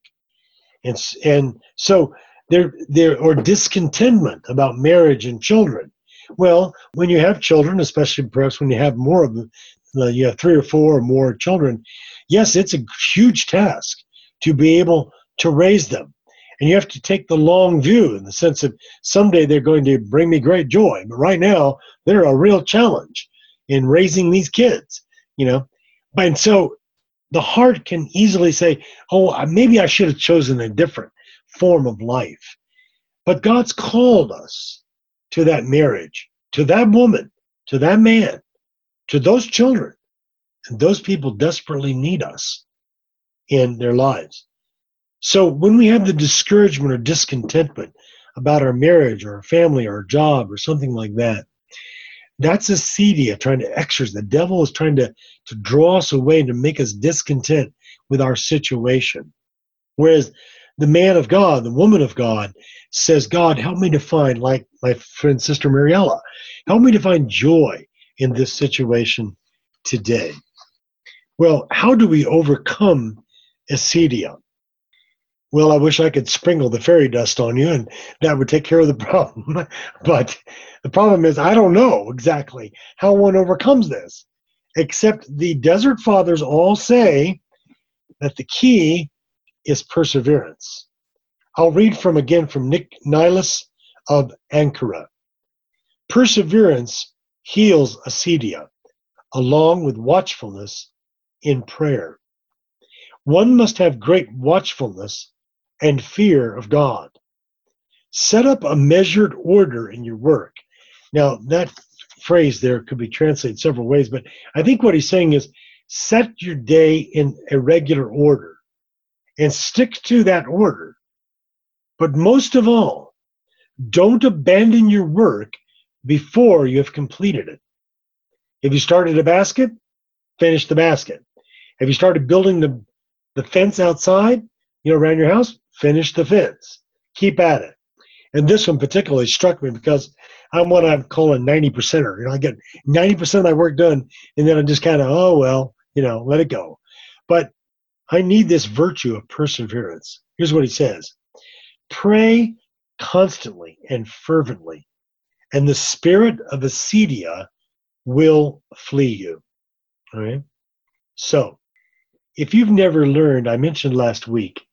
And, and so there, there, or discontentment about marriage and children. Well, when you have children, especially perhaps when you have more of them, uh, you have three or four or more children, yes, it's a huge task to be able to raise them. And you have to take the long view in the sense that someday they're going to bring me great joy. But right now, they're a real challenge in raising these kids, you know. And so the heart can easily say, oh, uh, maybe I should have chosen a different form of life. But God's called us to that marriage, to that woman, to that man, to those children. And those people desperately need us in their lives. So when we have the discouragement or discontentment about our marriage or our family or our job or something like that, that's acedia trying to exercise. The devil is trying to, to draw us away and to make us discontent with our situation. Whereas the man of God, the woman of God, says, God, help me to find, like my friend Sister Mariella, help me to find joy in this situation today. Well, how do we overcome acedia? Well, I wish I could sprinkle the fairy dust on you and that would take care of the [LAUGHS] problem. but the problem is, I don't know exactly how one overcomes this, except the Desert Fathers all say that the key is perseverance. I'll read from again from Nick Nilus of Ankara. Perseverance heals acedia, along with watchfulness in prayer. One must have great watchfulness and fear of God. Set up a measured order in your work. Now, that phrase there could be translated several ways, but I think what he's saying is set your day in a regular order and stick to that order. But most of all, don't abandon your work before you have completed it. If you started a basket, finish the basket. Have you started building the, the fence outside, you know, around your house? Finish the fence, keep at it. And this one particularly struck me because I'm what I'm calling 90 percenter. You know, I get 90 percent of my work done, and then I'm just kind of, oh well, you know, let it go. But I need this virtue of perseverance. Here's what he says: Pray constantly and fervently, and the spirit of acedia will flee you. All right. So, if you've never learned, I mentioned last week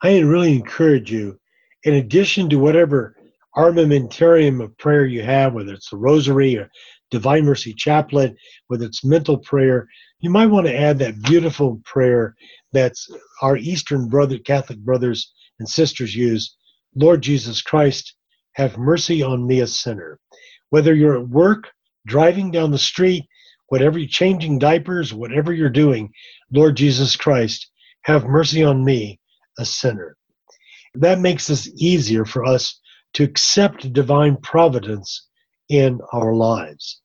I really encourage you, in addition to whatever armamentarium of prayer you have, whether it's the Rosary or Divine Mercy Chaplet, whether it's mental prayer, you might want to add that beautiful prayer that's our Eastern brother, Catholic brothers and sisters use. Lord Jesus Christ, have mercy on me, a sinner. Whether you're at work, driving down the street, whatever you're changing diapers, whatever you're doing, Lord Jesus Christ, have mercy on me, a sinner. That makes it easier for us to accept divine providence in our lives.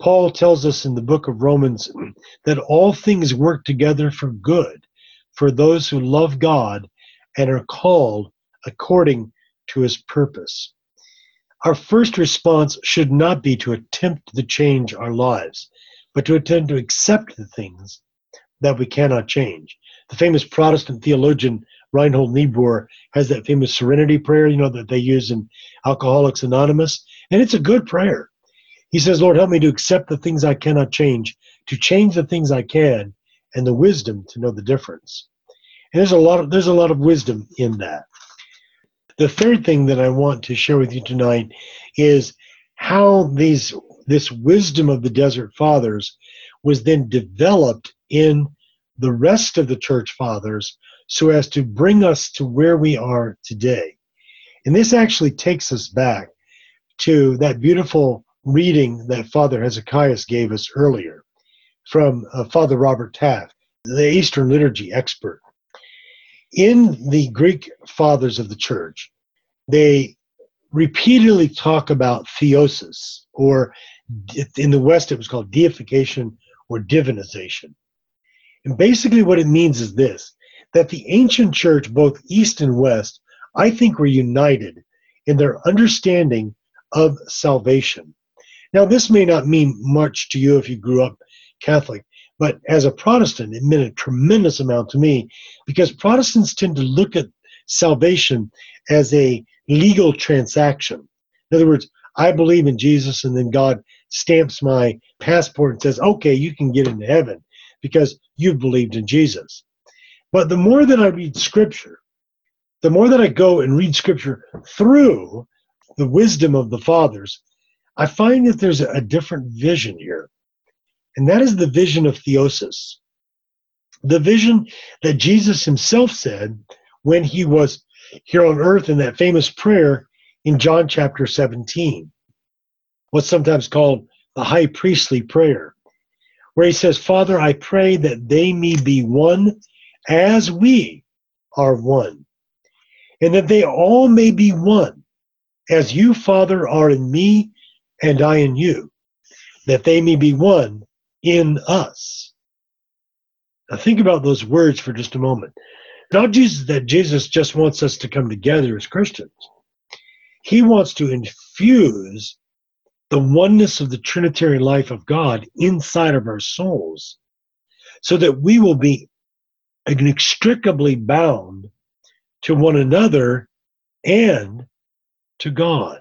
Paul tells us in the book of Romans [CLEARS THROAT] that all things work together for good for those who love God and are called according to his purpose. Our first response should not be to attempt to change our lives, but to attempt to accept the things that we cannot change. The famous Protestant theologian Reinhold Niebuhr has that famous serenity prayer, you know, that they use in Alcoholics Anonymous. And it's a good prayer. He says, Lord, help me to accept the things I cannot change, to change the things I can, and the wisdom to know the difference. And there's a lot of there's a lot of wisdom in that. The third thing that I want to share with you tonight is how these this wisdom of the desert fathers was then developed in the rest of the church fathers so as to bring us to where we are today. And this actually takes us back to that beautiful reading that Father Hezekiah gave us earlier from uh, Father Robert Taft, the Eastern liturgy expert. In the Greek fathers of the church, they repeatedly talk about theosis, or in the West it was called deification or divinization. And basically, what it means is this that the ancient church, both East and West, I think were united in their understanding of salvation. Now, this may not mean much to you if you grew up Catholic, but as a Protestant, it meant a tremendous amount to me because Protestants tend to look at salvation as a legal transaction. In other words, I believe in Jesus, and then God stamps my passport and says, okay, you can get into heaven because you've believed in Jesus. But the more that I read scripture, the more that I go and read scripture through the wisdom of the fathers, I find that there's a different vision here. And that is the vision of theosis. The vision that Jesus himself said when he was here on earth in that famous prayer in John chapter 17, what's sometimes called the high priestly prayer, where he says, Father, I pray that they may be one as we are one, and that they all may be one, as you, Father, are in me and I in you, that they may be one in us. Now think about those words for just a moment. Not Jesus that Jesus just wants us to come together as Christians. He wants to infuse the oneness of the Trinitarian life of God inside of our souls so that we will be inextricably bound to one another and to God.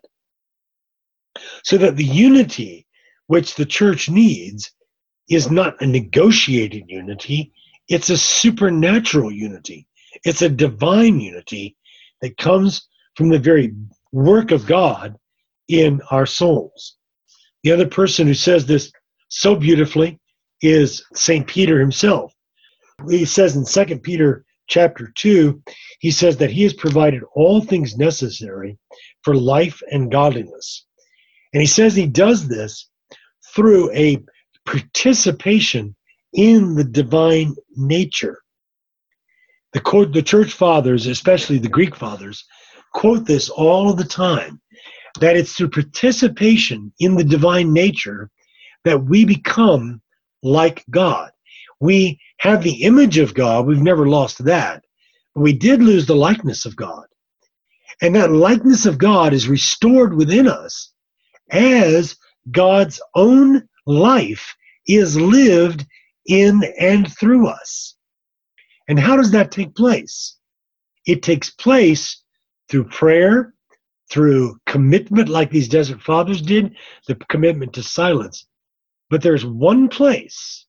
So that the unity which the church needs is not a negotiated unity, it's a supernatural unity. It's a divine unity that comes from the very work of God in our souls. The other person who says this so beautifully is St. Peter himself. He says in Second Peter chapter 2, he says that he has provided all things necessary for life and godliness. And he says he does this through a participation in the divine nature. The, quote, the church fathers, especially the Greek fathers, quote this all the time that it's through participation in the divine nature that we become like God. We have the image of God, we've never lost that. But we did lose the likeness of God. And that likeness of God is restored within us as God's own life is lived in and through us. And how does that take place? It takes place through prayer, through commitment, like these desert fathers did, the commitment to silence. But there's one place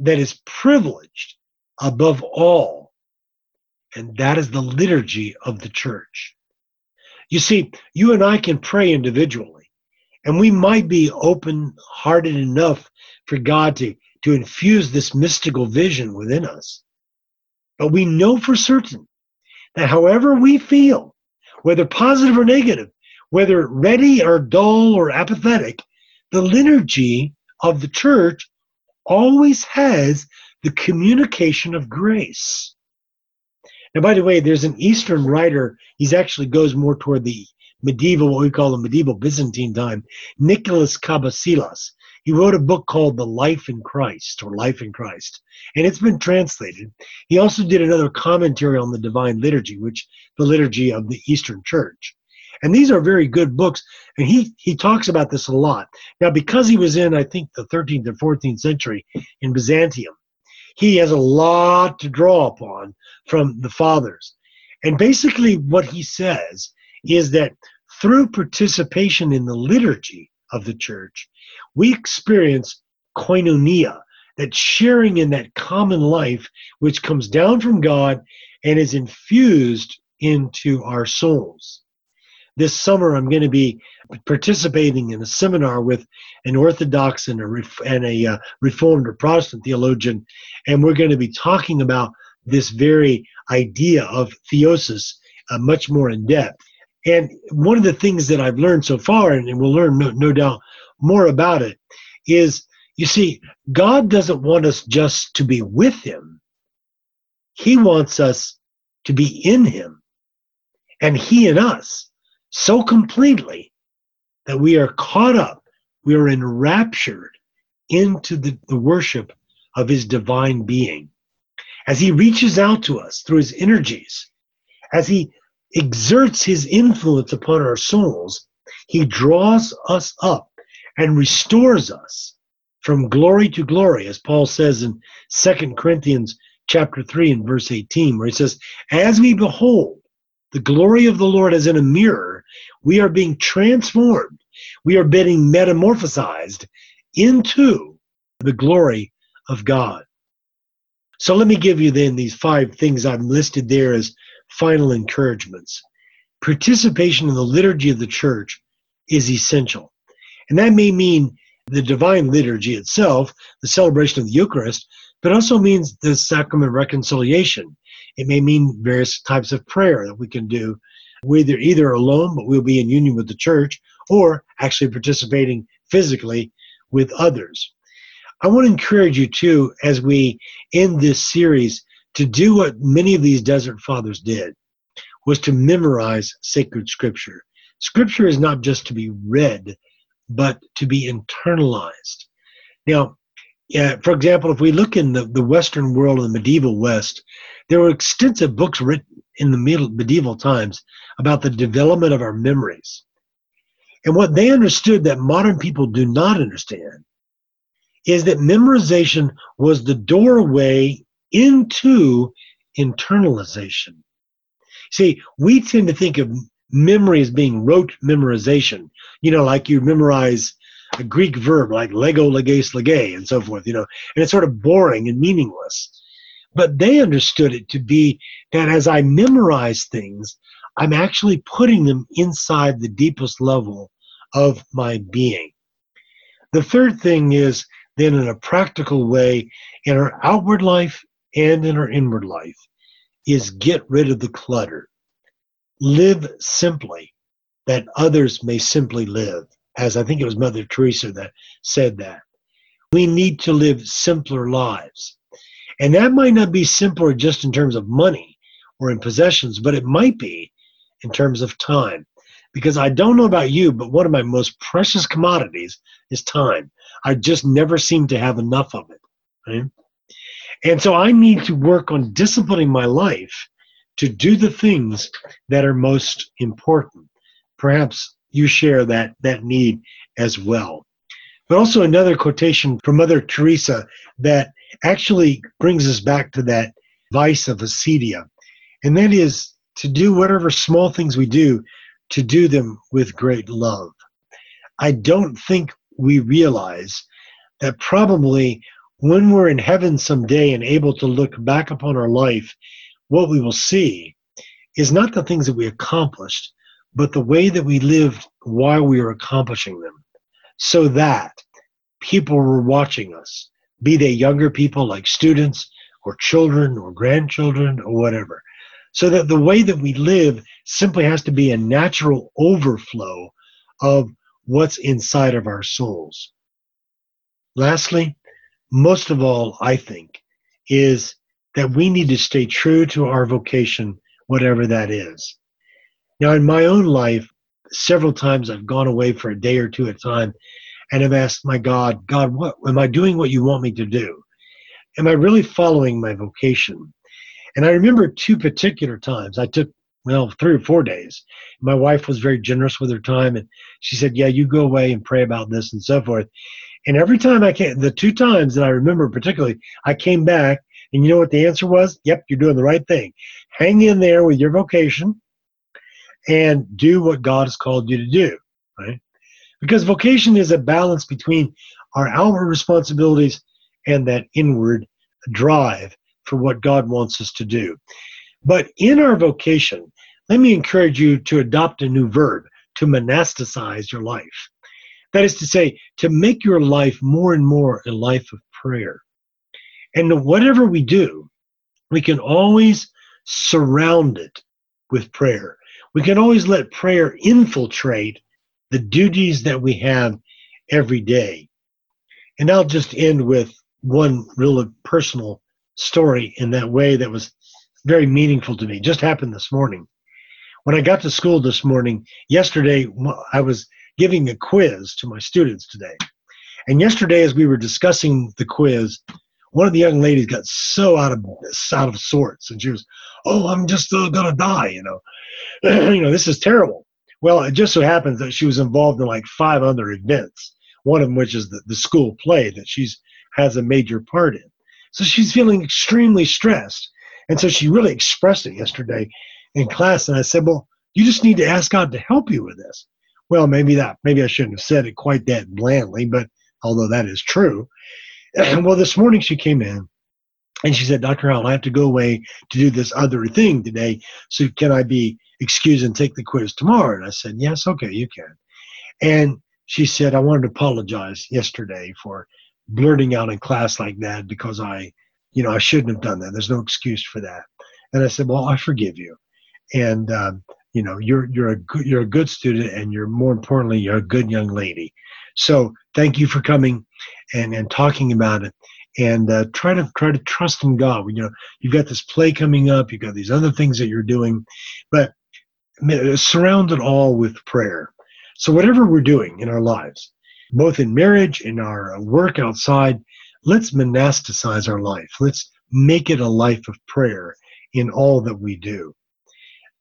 that is privileged above all, and that is the liturgy of the church. You see, you and I can pray individually, and we might be open hearted enough for God to, to infuse this mystical vision within us. But we know for certain that however we feel, whether positive or negative, whether ready or dull or apathetic, the liturgy of the church always has the communication of grace. Now, by the way, there's an Eastern writer, he's actually goes more toward the medieval, what we call the medieval Byzantine time, Nicholas Cabasilas. He wrote a book called The Life in Christ or Life in Christ, and it's been translated. He also did another commentary on the Divine Liturgy, which the liturgy of the Eastern Church. And these are very good books, and he he talks about this a lot. Now, because he was in, I think, the 13th and 14th century in Byzantium, he has a lot to draw upon from the fathers. And basically, what he says is that through participation in the liturgy of the church, we experience koinonia, that sharing in that common life which comes down from God and is infused into our souls. This summer, I'm going to be participating in a seminar with an Orthodox and a, and a uh, Reformed or Protestant theologian, and we're going to be talking about this very idea of theosis uh, much more in depth. And one of the things that I've learned so far, and we'll learn no, no doubt more about it is you see, God doesn't want us just to be with Him, He wants us to be in Him. And He in us so completely that we are caught up, we are enraptured into the, the worship of His divine being. As He reaches out to us through His energies, as He exerts His influence upon our souls, He draws us up and restores us from glory to glory, as Paul says in Second Corinthians chapter 3 and verse 18, where he says, As we behold the glory of the Lord as in a mirror, we are being transformed. We are being metamorphosized into the glory of God. So let me give you then these five things I've listed there as final encouragements. Participation in the liturgy of the church is essential. And that may mean the divine liturgy itself, the celebration of the Eucharist, but also means the sacrament of reconciliation. It may mean various types of prayer that we can do, whether either alone, but we'll be in union with the church, or actually participating physically with others. I want to encourage you too, as we end this series, to do what many of these desert fathers did, was to memorize sacred scripture. Scripture is not just to be read, but to be internalized. Now, yeah, for example, if we look in the, the Western world, the medieval West, there were extensive books written in the medieval times about the development of our memories. And what they understood that modern people do not understand is that memorization was the doorway into internalization. See, we tend to think of memory as being rote memorization, you know, like you memorize a Greek verb like lego, leges, lege, and so forth, you know, and it's sort of boring and meaningless. But they understood it to be that as I memorize things, I'm actually putting them inside the deepest level of my being. The third thing is then, in a practical way, in our outward life and in our inward life, is get rid of the clutter. Live simply that others may simply live as I think it was Mother Teresa that said that. We need to live simpler lives. And that might not be simpler just in terms of money or in possessions, but it might be in terms of time. Because I don't know about you, but one of my most precious commodities is time. I just never seem to have enough of it. Right? And so I need to work on disciplining my life to do the things that are most important. Perhaps you share that that need as well. But also another quotation from Mother Teresa that actually brings us back to that vice of acedia, and that is to do whatever small things we do, to do them with great love. I don't think we realize that probably when we're in heaven someday and able to look back upon our life, what we will see is not the things that we accomplished, but the way that we lived while we were accomplishing them, so that people were watching us, be they younger people like students or children or grandchildren or whatever. So that the way that we live simply has to be a natural overflow of what's inside of our souls. Lastly, most of all, I think, is that we need to stay true to our vocation, whatever that is. Now, in my own life, several times I've gone away for a day or two at a time and have asked my God, God, what am I doing what you want me to do? Am I really following my vocation? And I remember two particular times. I took, well, three or four days. My wife was very generous with her time and she said, Yeah, you go away and pray about this and so forth. And every time I came, the two times that I remember particularly, I came back and you know what the answer was? Yep, you're doing the right thing. Hang in there with your vocation and do what God has called you to do, right? Because vocation is a balance between our outward responsibilities and that inward drive for what God wants us to do. But in our vocation, let me encourage you to adopt a new verb, to monasticize your life. That is to say, to make your life more and more a life of prayer. And whatever we do, we can always surround it with prayer. We can always let prayer infiltrate the duties that we have every day. And I'll just end with one real personal story in that way that was very meaningful to me. Just happened this morning. When I got to school this morning, yesterday I was giving a quiz to my students today. And yesterday, as we were discussing the quiz, one of the young ladies got so out of out of sorts, and she was, "Oh, I'm just uh, gonna die," you know. [CLEARS THROAT] you know, this is terrible. Well, it just so happens that she was involved in like five other events, one of which is the, the school play that she's has a major part in. So she's feeling extremely stressed. And so she really expressed it yesterday in class. And I said, Well, you just need to ask God to help you with this. Well, maybe that, maybe I shouldn't have said it quite that blandly, but although that is true. well, this morning she came in and she said, Dr. Howell, I have to go away to do this other thing today. So can I be excuse and take the quiz tomorrow? And I said, yes, okay, you can. And she said, I wanted to apologize yesterday for blurting out in class like that because I, you know, I shouldn't have done that. There's no excuse for that. And I said, well, I forgive you. And, um, you know, you're, you're a good, you're a good student and you're more importantly, you're a good young lady. So thank you for coming and, and talking about it and uh, try to try to trust in God. You know, you've got this play coming up, you've got these other things that you're doing, but surround it all with prayer. So whatever we're doing in our lives, both in marriage, in our work outside, let's monasticize our life. Let's make it a life of prayer in all that we do.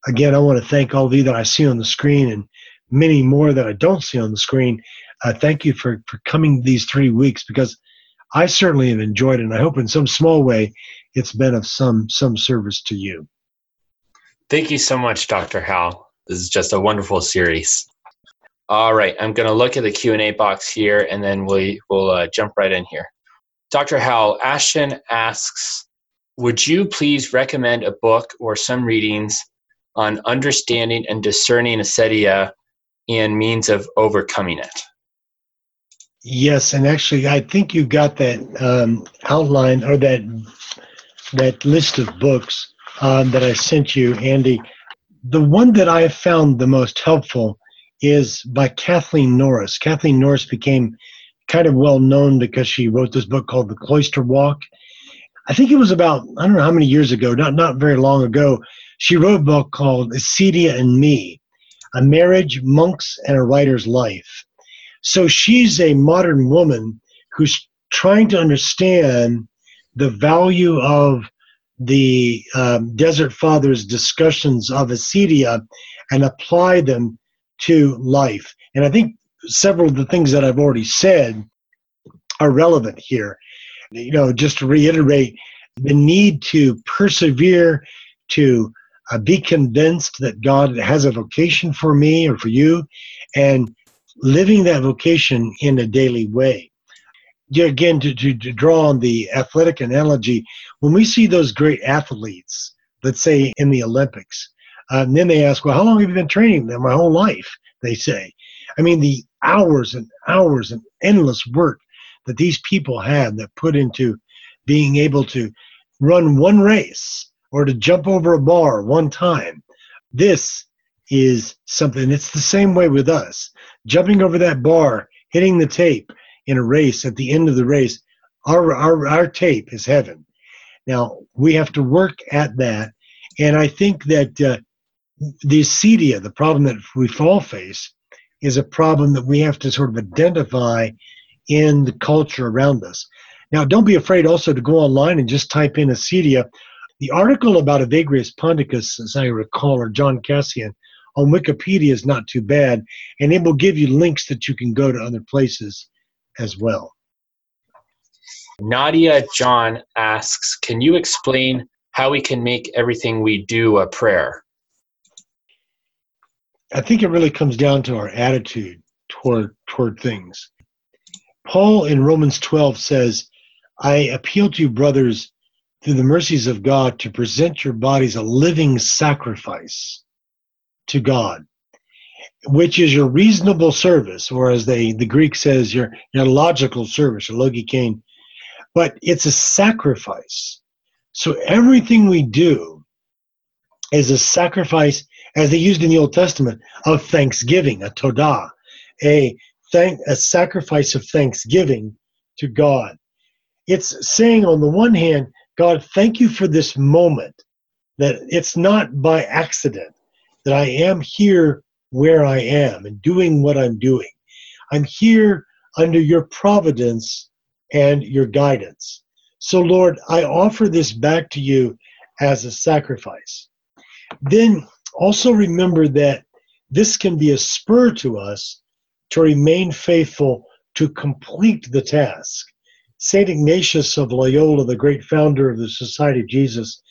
Again, I want to thank all of you that I see on the screen and many more that I don't see on the screen. Uh, thank you for, for coming these three weeks because I certainly have enjoyed it, and I hope in some small way it's been of some some service to you. Thank you so much, Dr. Hal. This is just a wonderful series. All right, I'm going to look at the Q&A box here, and then we will uh, jump right in here. Dr. Hal, Ashton asks, would you please recommend a book or some readings on understanding and discerning acedia and means of overcoming it? Yes, and actually, I think you got that um, outline or that that list of books um, that I sent you, Andy. The one that I found the most helpful is by Kathleen Norris. Kathleen Norris became kind of well known because she wrote this book called The Cloister Walk. I think it was about I don't know how many years ago, not not very long ago. She wrote a book called Acedia and Me: A Marriage, Monks, and a Writer's Life so she's a modern woman who's trying to understand the value of the um, Desert Fathers' discussions of acedia and apply them to life. And I think several of the things that I've already said are relevant here. You know, just to reiterate the need to persevere, to uh, be convinced that God has a vocation for me or for you, and living that vocation in a daily way. Yeah, again, to, to, to draw on the athletic analogy, when we see those great athletes, let's say in the Olympics, uh, and then they ask, well, how long have you been training them? My whole life, they say. I mean, the hours and hours and endless work that these people had that put into being able to run one race or to jump over a bar one time. This is something, it's the same way with us jumping over that bar, hitting the tape in a race at the end of the race, our, our, our tape is heaven. Now, we have to work at that. And I think that uh, the acedia, the problem that we fall face, is a problem that we have to sort of identify in the culture around us. Now, don't be afraid also to go online and just type in acedia. The article about Evagrius ponticus, as I recall, or John Cassian, on Wikipedia is not too bad, and it will give you links that you can go to other places as well. Nadia John asks, can you explain how we can make everything we do a prayer? I think it really comes down to our attitude toward toward things. Paul in Romans 12 says, I appeal to you, brothers, through the mercies of God, to present your bodies a living sacrifice, to God, which is your reasonable service, or as they the Greek says, your, your logical service, your logikein. But it's a sacrifice. So everything we do is a sacrifice, as they used in the Old Testament, of thanksgiving, a todah, a thank a sacrifice of thanksgiving to God. It's saying on the one hand, God, thank you for this moment, that it's not by accident that I am here where I am and doing what I'm doing. I'm here under your providence and your guidance. So, Lord, I offer this back to you as a sacrifice. Then also remember that this can be a spur to us to remain faithful to complete the task. St. Ignatius of Loyola, the great founder of the Society of Jesus,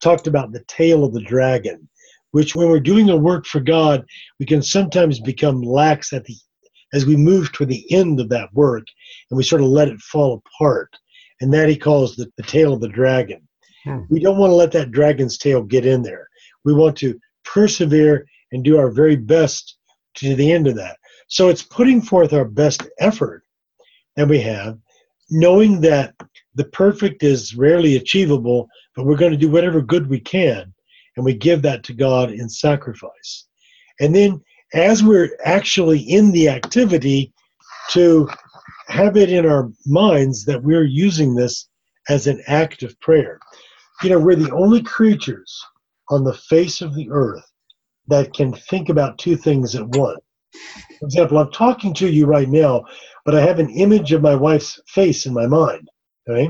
talked about the tail of the dragon which when we're doing a work for God, we can sometimes become lax at the as we move to the end of that work and we sort of let it fall apart. And that he calls the, the tail of the dragon. Hmm. We don't want to let that dragon's tail get in there. We want to persevere and do our very best to the end of that. So it's putting forth our best effort that we have, knowing that the perfect is rarely achievable, but we're going to do whatever good we can, and we give that to God in sacrifice. And then, as we're actually in the activity, to have it in our minds that we're using this as an act of prayer. You know, we're the only creatures on the face of the earth that can think about two things at once. For example, I'm talking to you right now, but I have an image of my wife's face in my mind. Okay?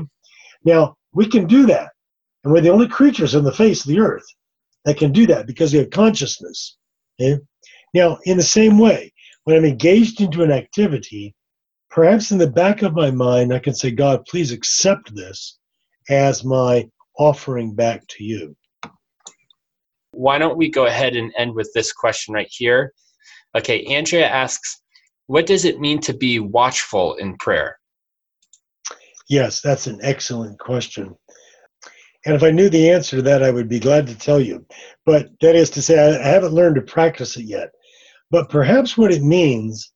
Now, we can do that. And we're the only creatures on the face of the earth that can do that because we have consciousness. Okay? Now, in the same way, when I'm engaged into an activity, perhaps in the back of my mind, I can say, God, please accept this as my offering back to you. Why don't we go ahead and end with this question right here? Okay, Andrea asks, what does it mean to be watchful in prayer? Yes, that's an excellent question. And if I knew the answer to that, I would be glad to tell you. But that is to say, I haven't learned to practice it yet. But perhaps what it means,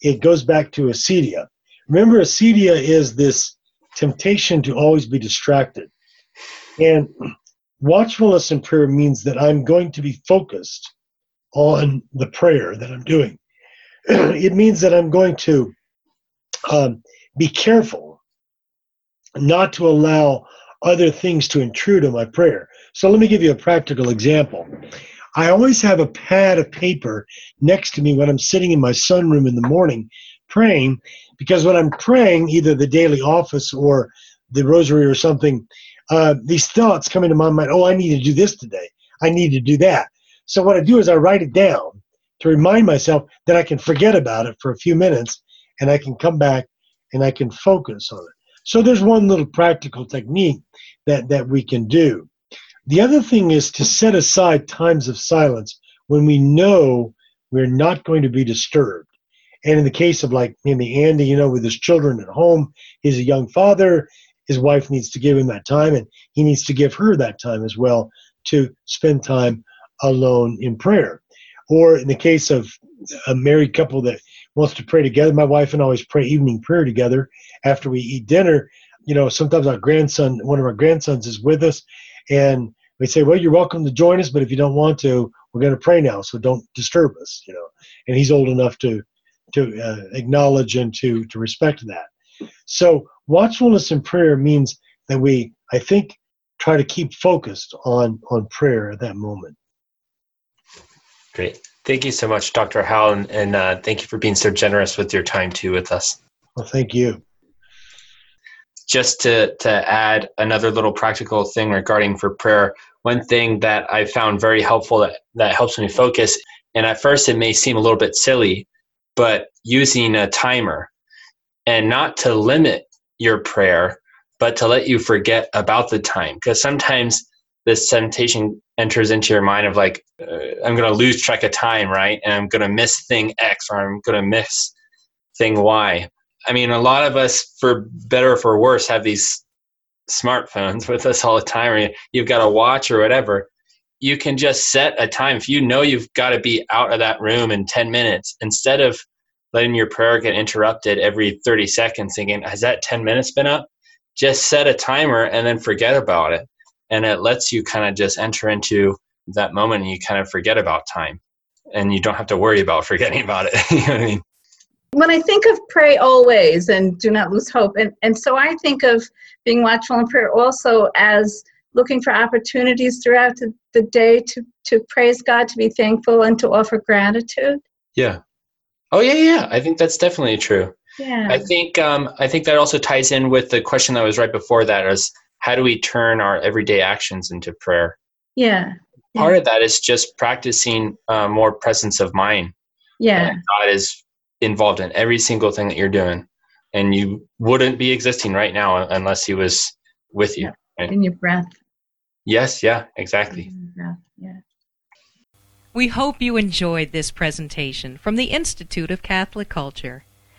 it goes back to acedia. Remember, acedia is this temptation to always be distracted. And watchfulness in prayer means that I'm going to be focused on the prayer that I'm doing. [CLEARS THROAT] it means that I'm going to um, be careful not to allow other things to intrude on my prayer. So let me give you a practical example. I always have a pad of paper next to me when I'm sitting in my sunroom in the morning praying, because when I'm praying, either the daily office or the rosary or something, uh, these thoughts come into my mind. Oh, I need to do this today. I need to do that. So what I do is I write it down to remind myself that I can forget about it for a few minutes and I can come back and I can focus on it. So there's one little practical technique that, that we can do. The other thing is to set aside times of silence when we know we're not going to be disturbed. And in the case of like maybe Andy, you know, with his children at home, he's a young father, his wife needs to give him that time, and he needs to give her that time as well to spend time alone in prayer. Or in the case of a married couple that wants to pray together, my wife and I always pray evening prayer together after we eat dinner. You know, sometimes our grandson, one of our grandsons, is with us, and we say, "Well, you're welcome to join us, but if you don't want to, we're going to pray now, so don't disturb us." You know, and he's old enough to to uh, acknowledge and to to respect that. So watchfulness in prayer means that we, I think, try to keep focused on on prayer at that moment. Great. Thank you so much, Dr. Howell, and, and uh, thank you for being so generous with your time too with us. Well, thank you. Just to, to add another little practical thing regarding for prayer, one thing that I found very helpful that, that helps me focus, and at first it may seem a little bit silly, but using a timer and not to limit your prayer, but to let you forget about the time. Because sometimes this temptation enters into your mind of like, uh, I'm going to lose track of time, right? And I'm going to miss thing X or I'm going to miss thing Y. I mean, a lot of us, for better or for worse, have these smartphones [LAUGHS] with us all the time, or you've got a watch or whatever. You can just set a time. If you know you've got to be out of that room in 10 minutes, instead of letting your prayer get interrupted every 30 seconds thinking, has that 10 minutes been up? Just set a timer and then forget about it. And it lets you kind of just enter into that moment and you kind of forget about time. And you don't have to worry about [LAUGHS] forgetting about it. [LAUGHS] you know what I mean? When I think of pray always and do not lose hope, and, and so I think of being watchful in prayer also as looking for opportunities throughout the day to, to praise God, to be thankful, and to offer gratitude. Yeah. Oh yeah, yeah. I think that's definitely true. Yeah. I think um, I think that also ties in with the question that was right before that is how do we turn our everyday actions into prayer? Yeah. Part yeah. of that is just practicing uh, more presence of mind. Yeah. And God is involved in every single thing that you're doing, and you wouldn't be existing right now unless He was with you. Right? In your breath. Yes. Yeah. Exactly. Breath, yeah. We hope you enjoyed this presentation from the Institute of Catholic Culture.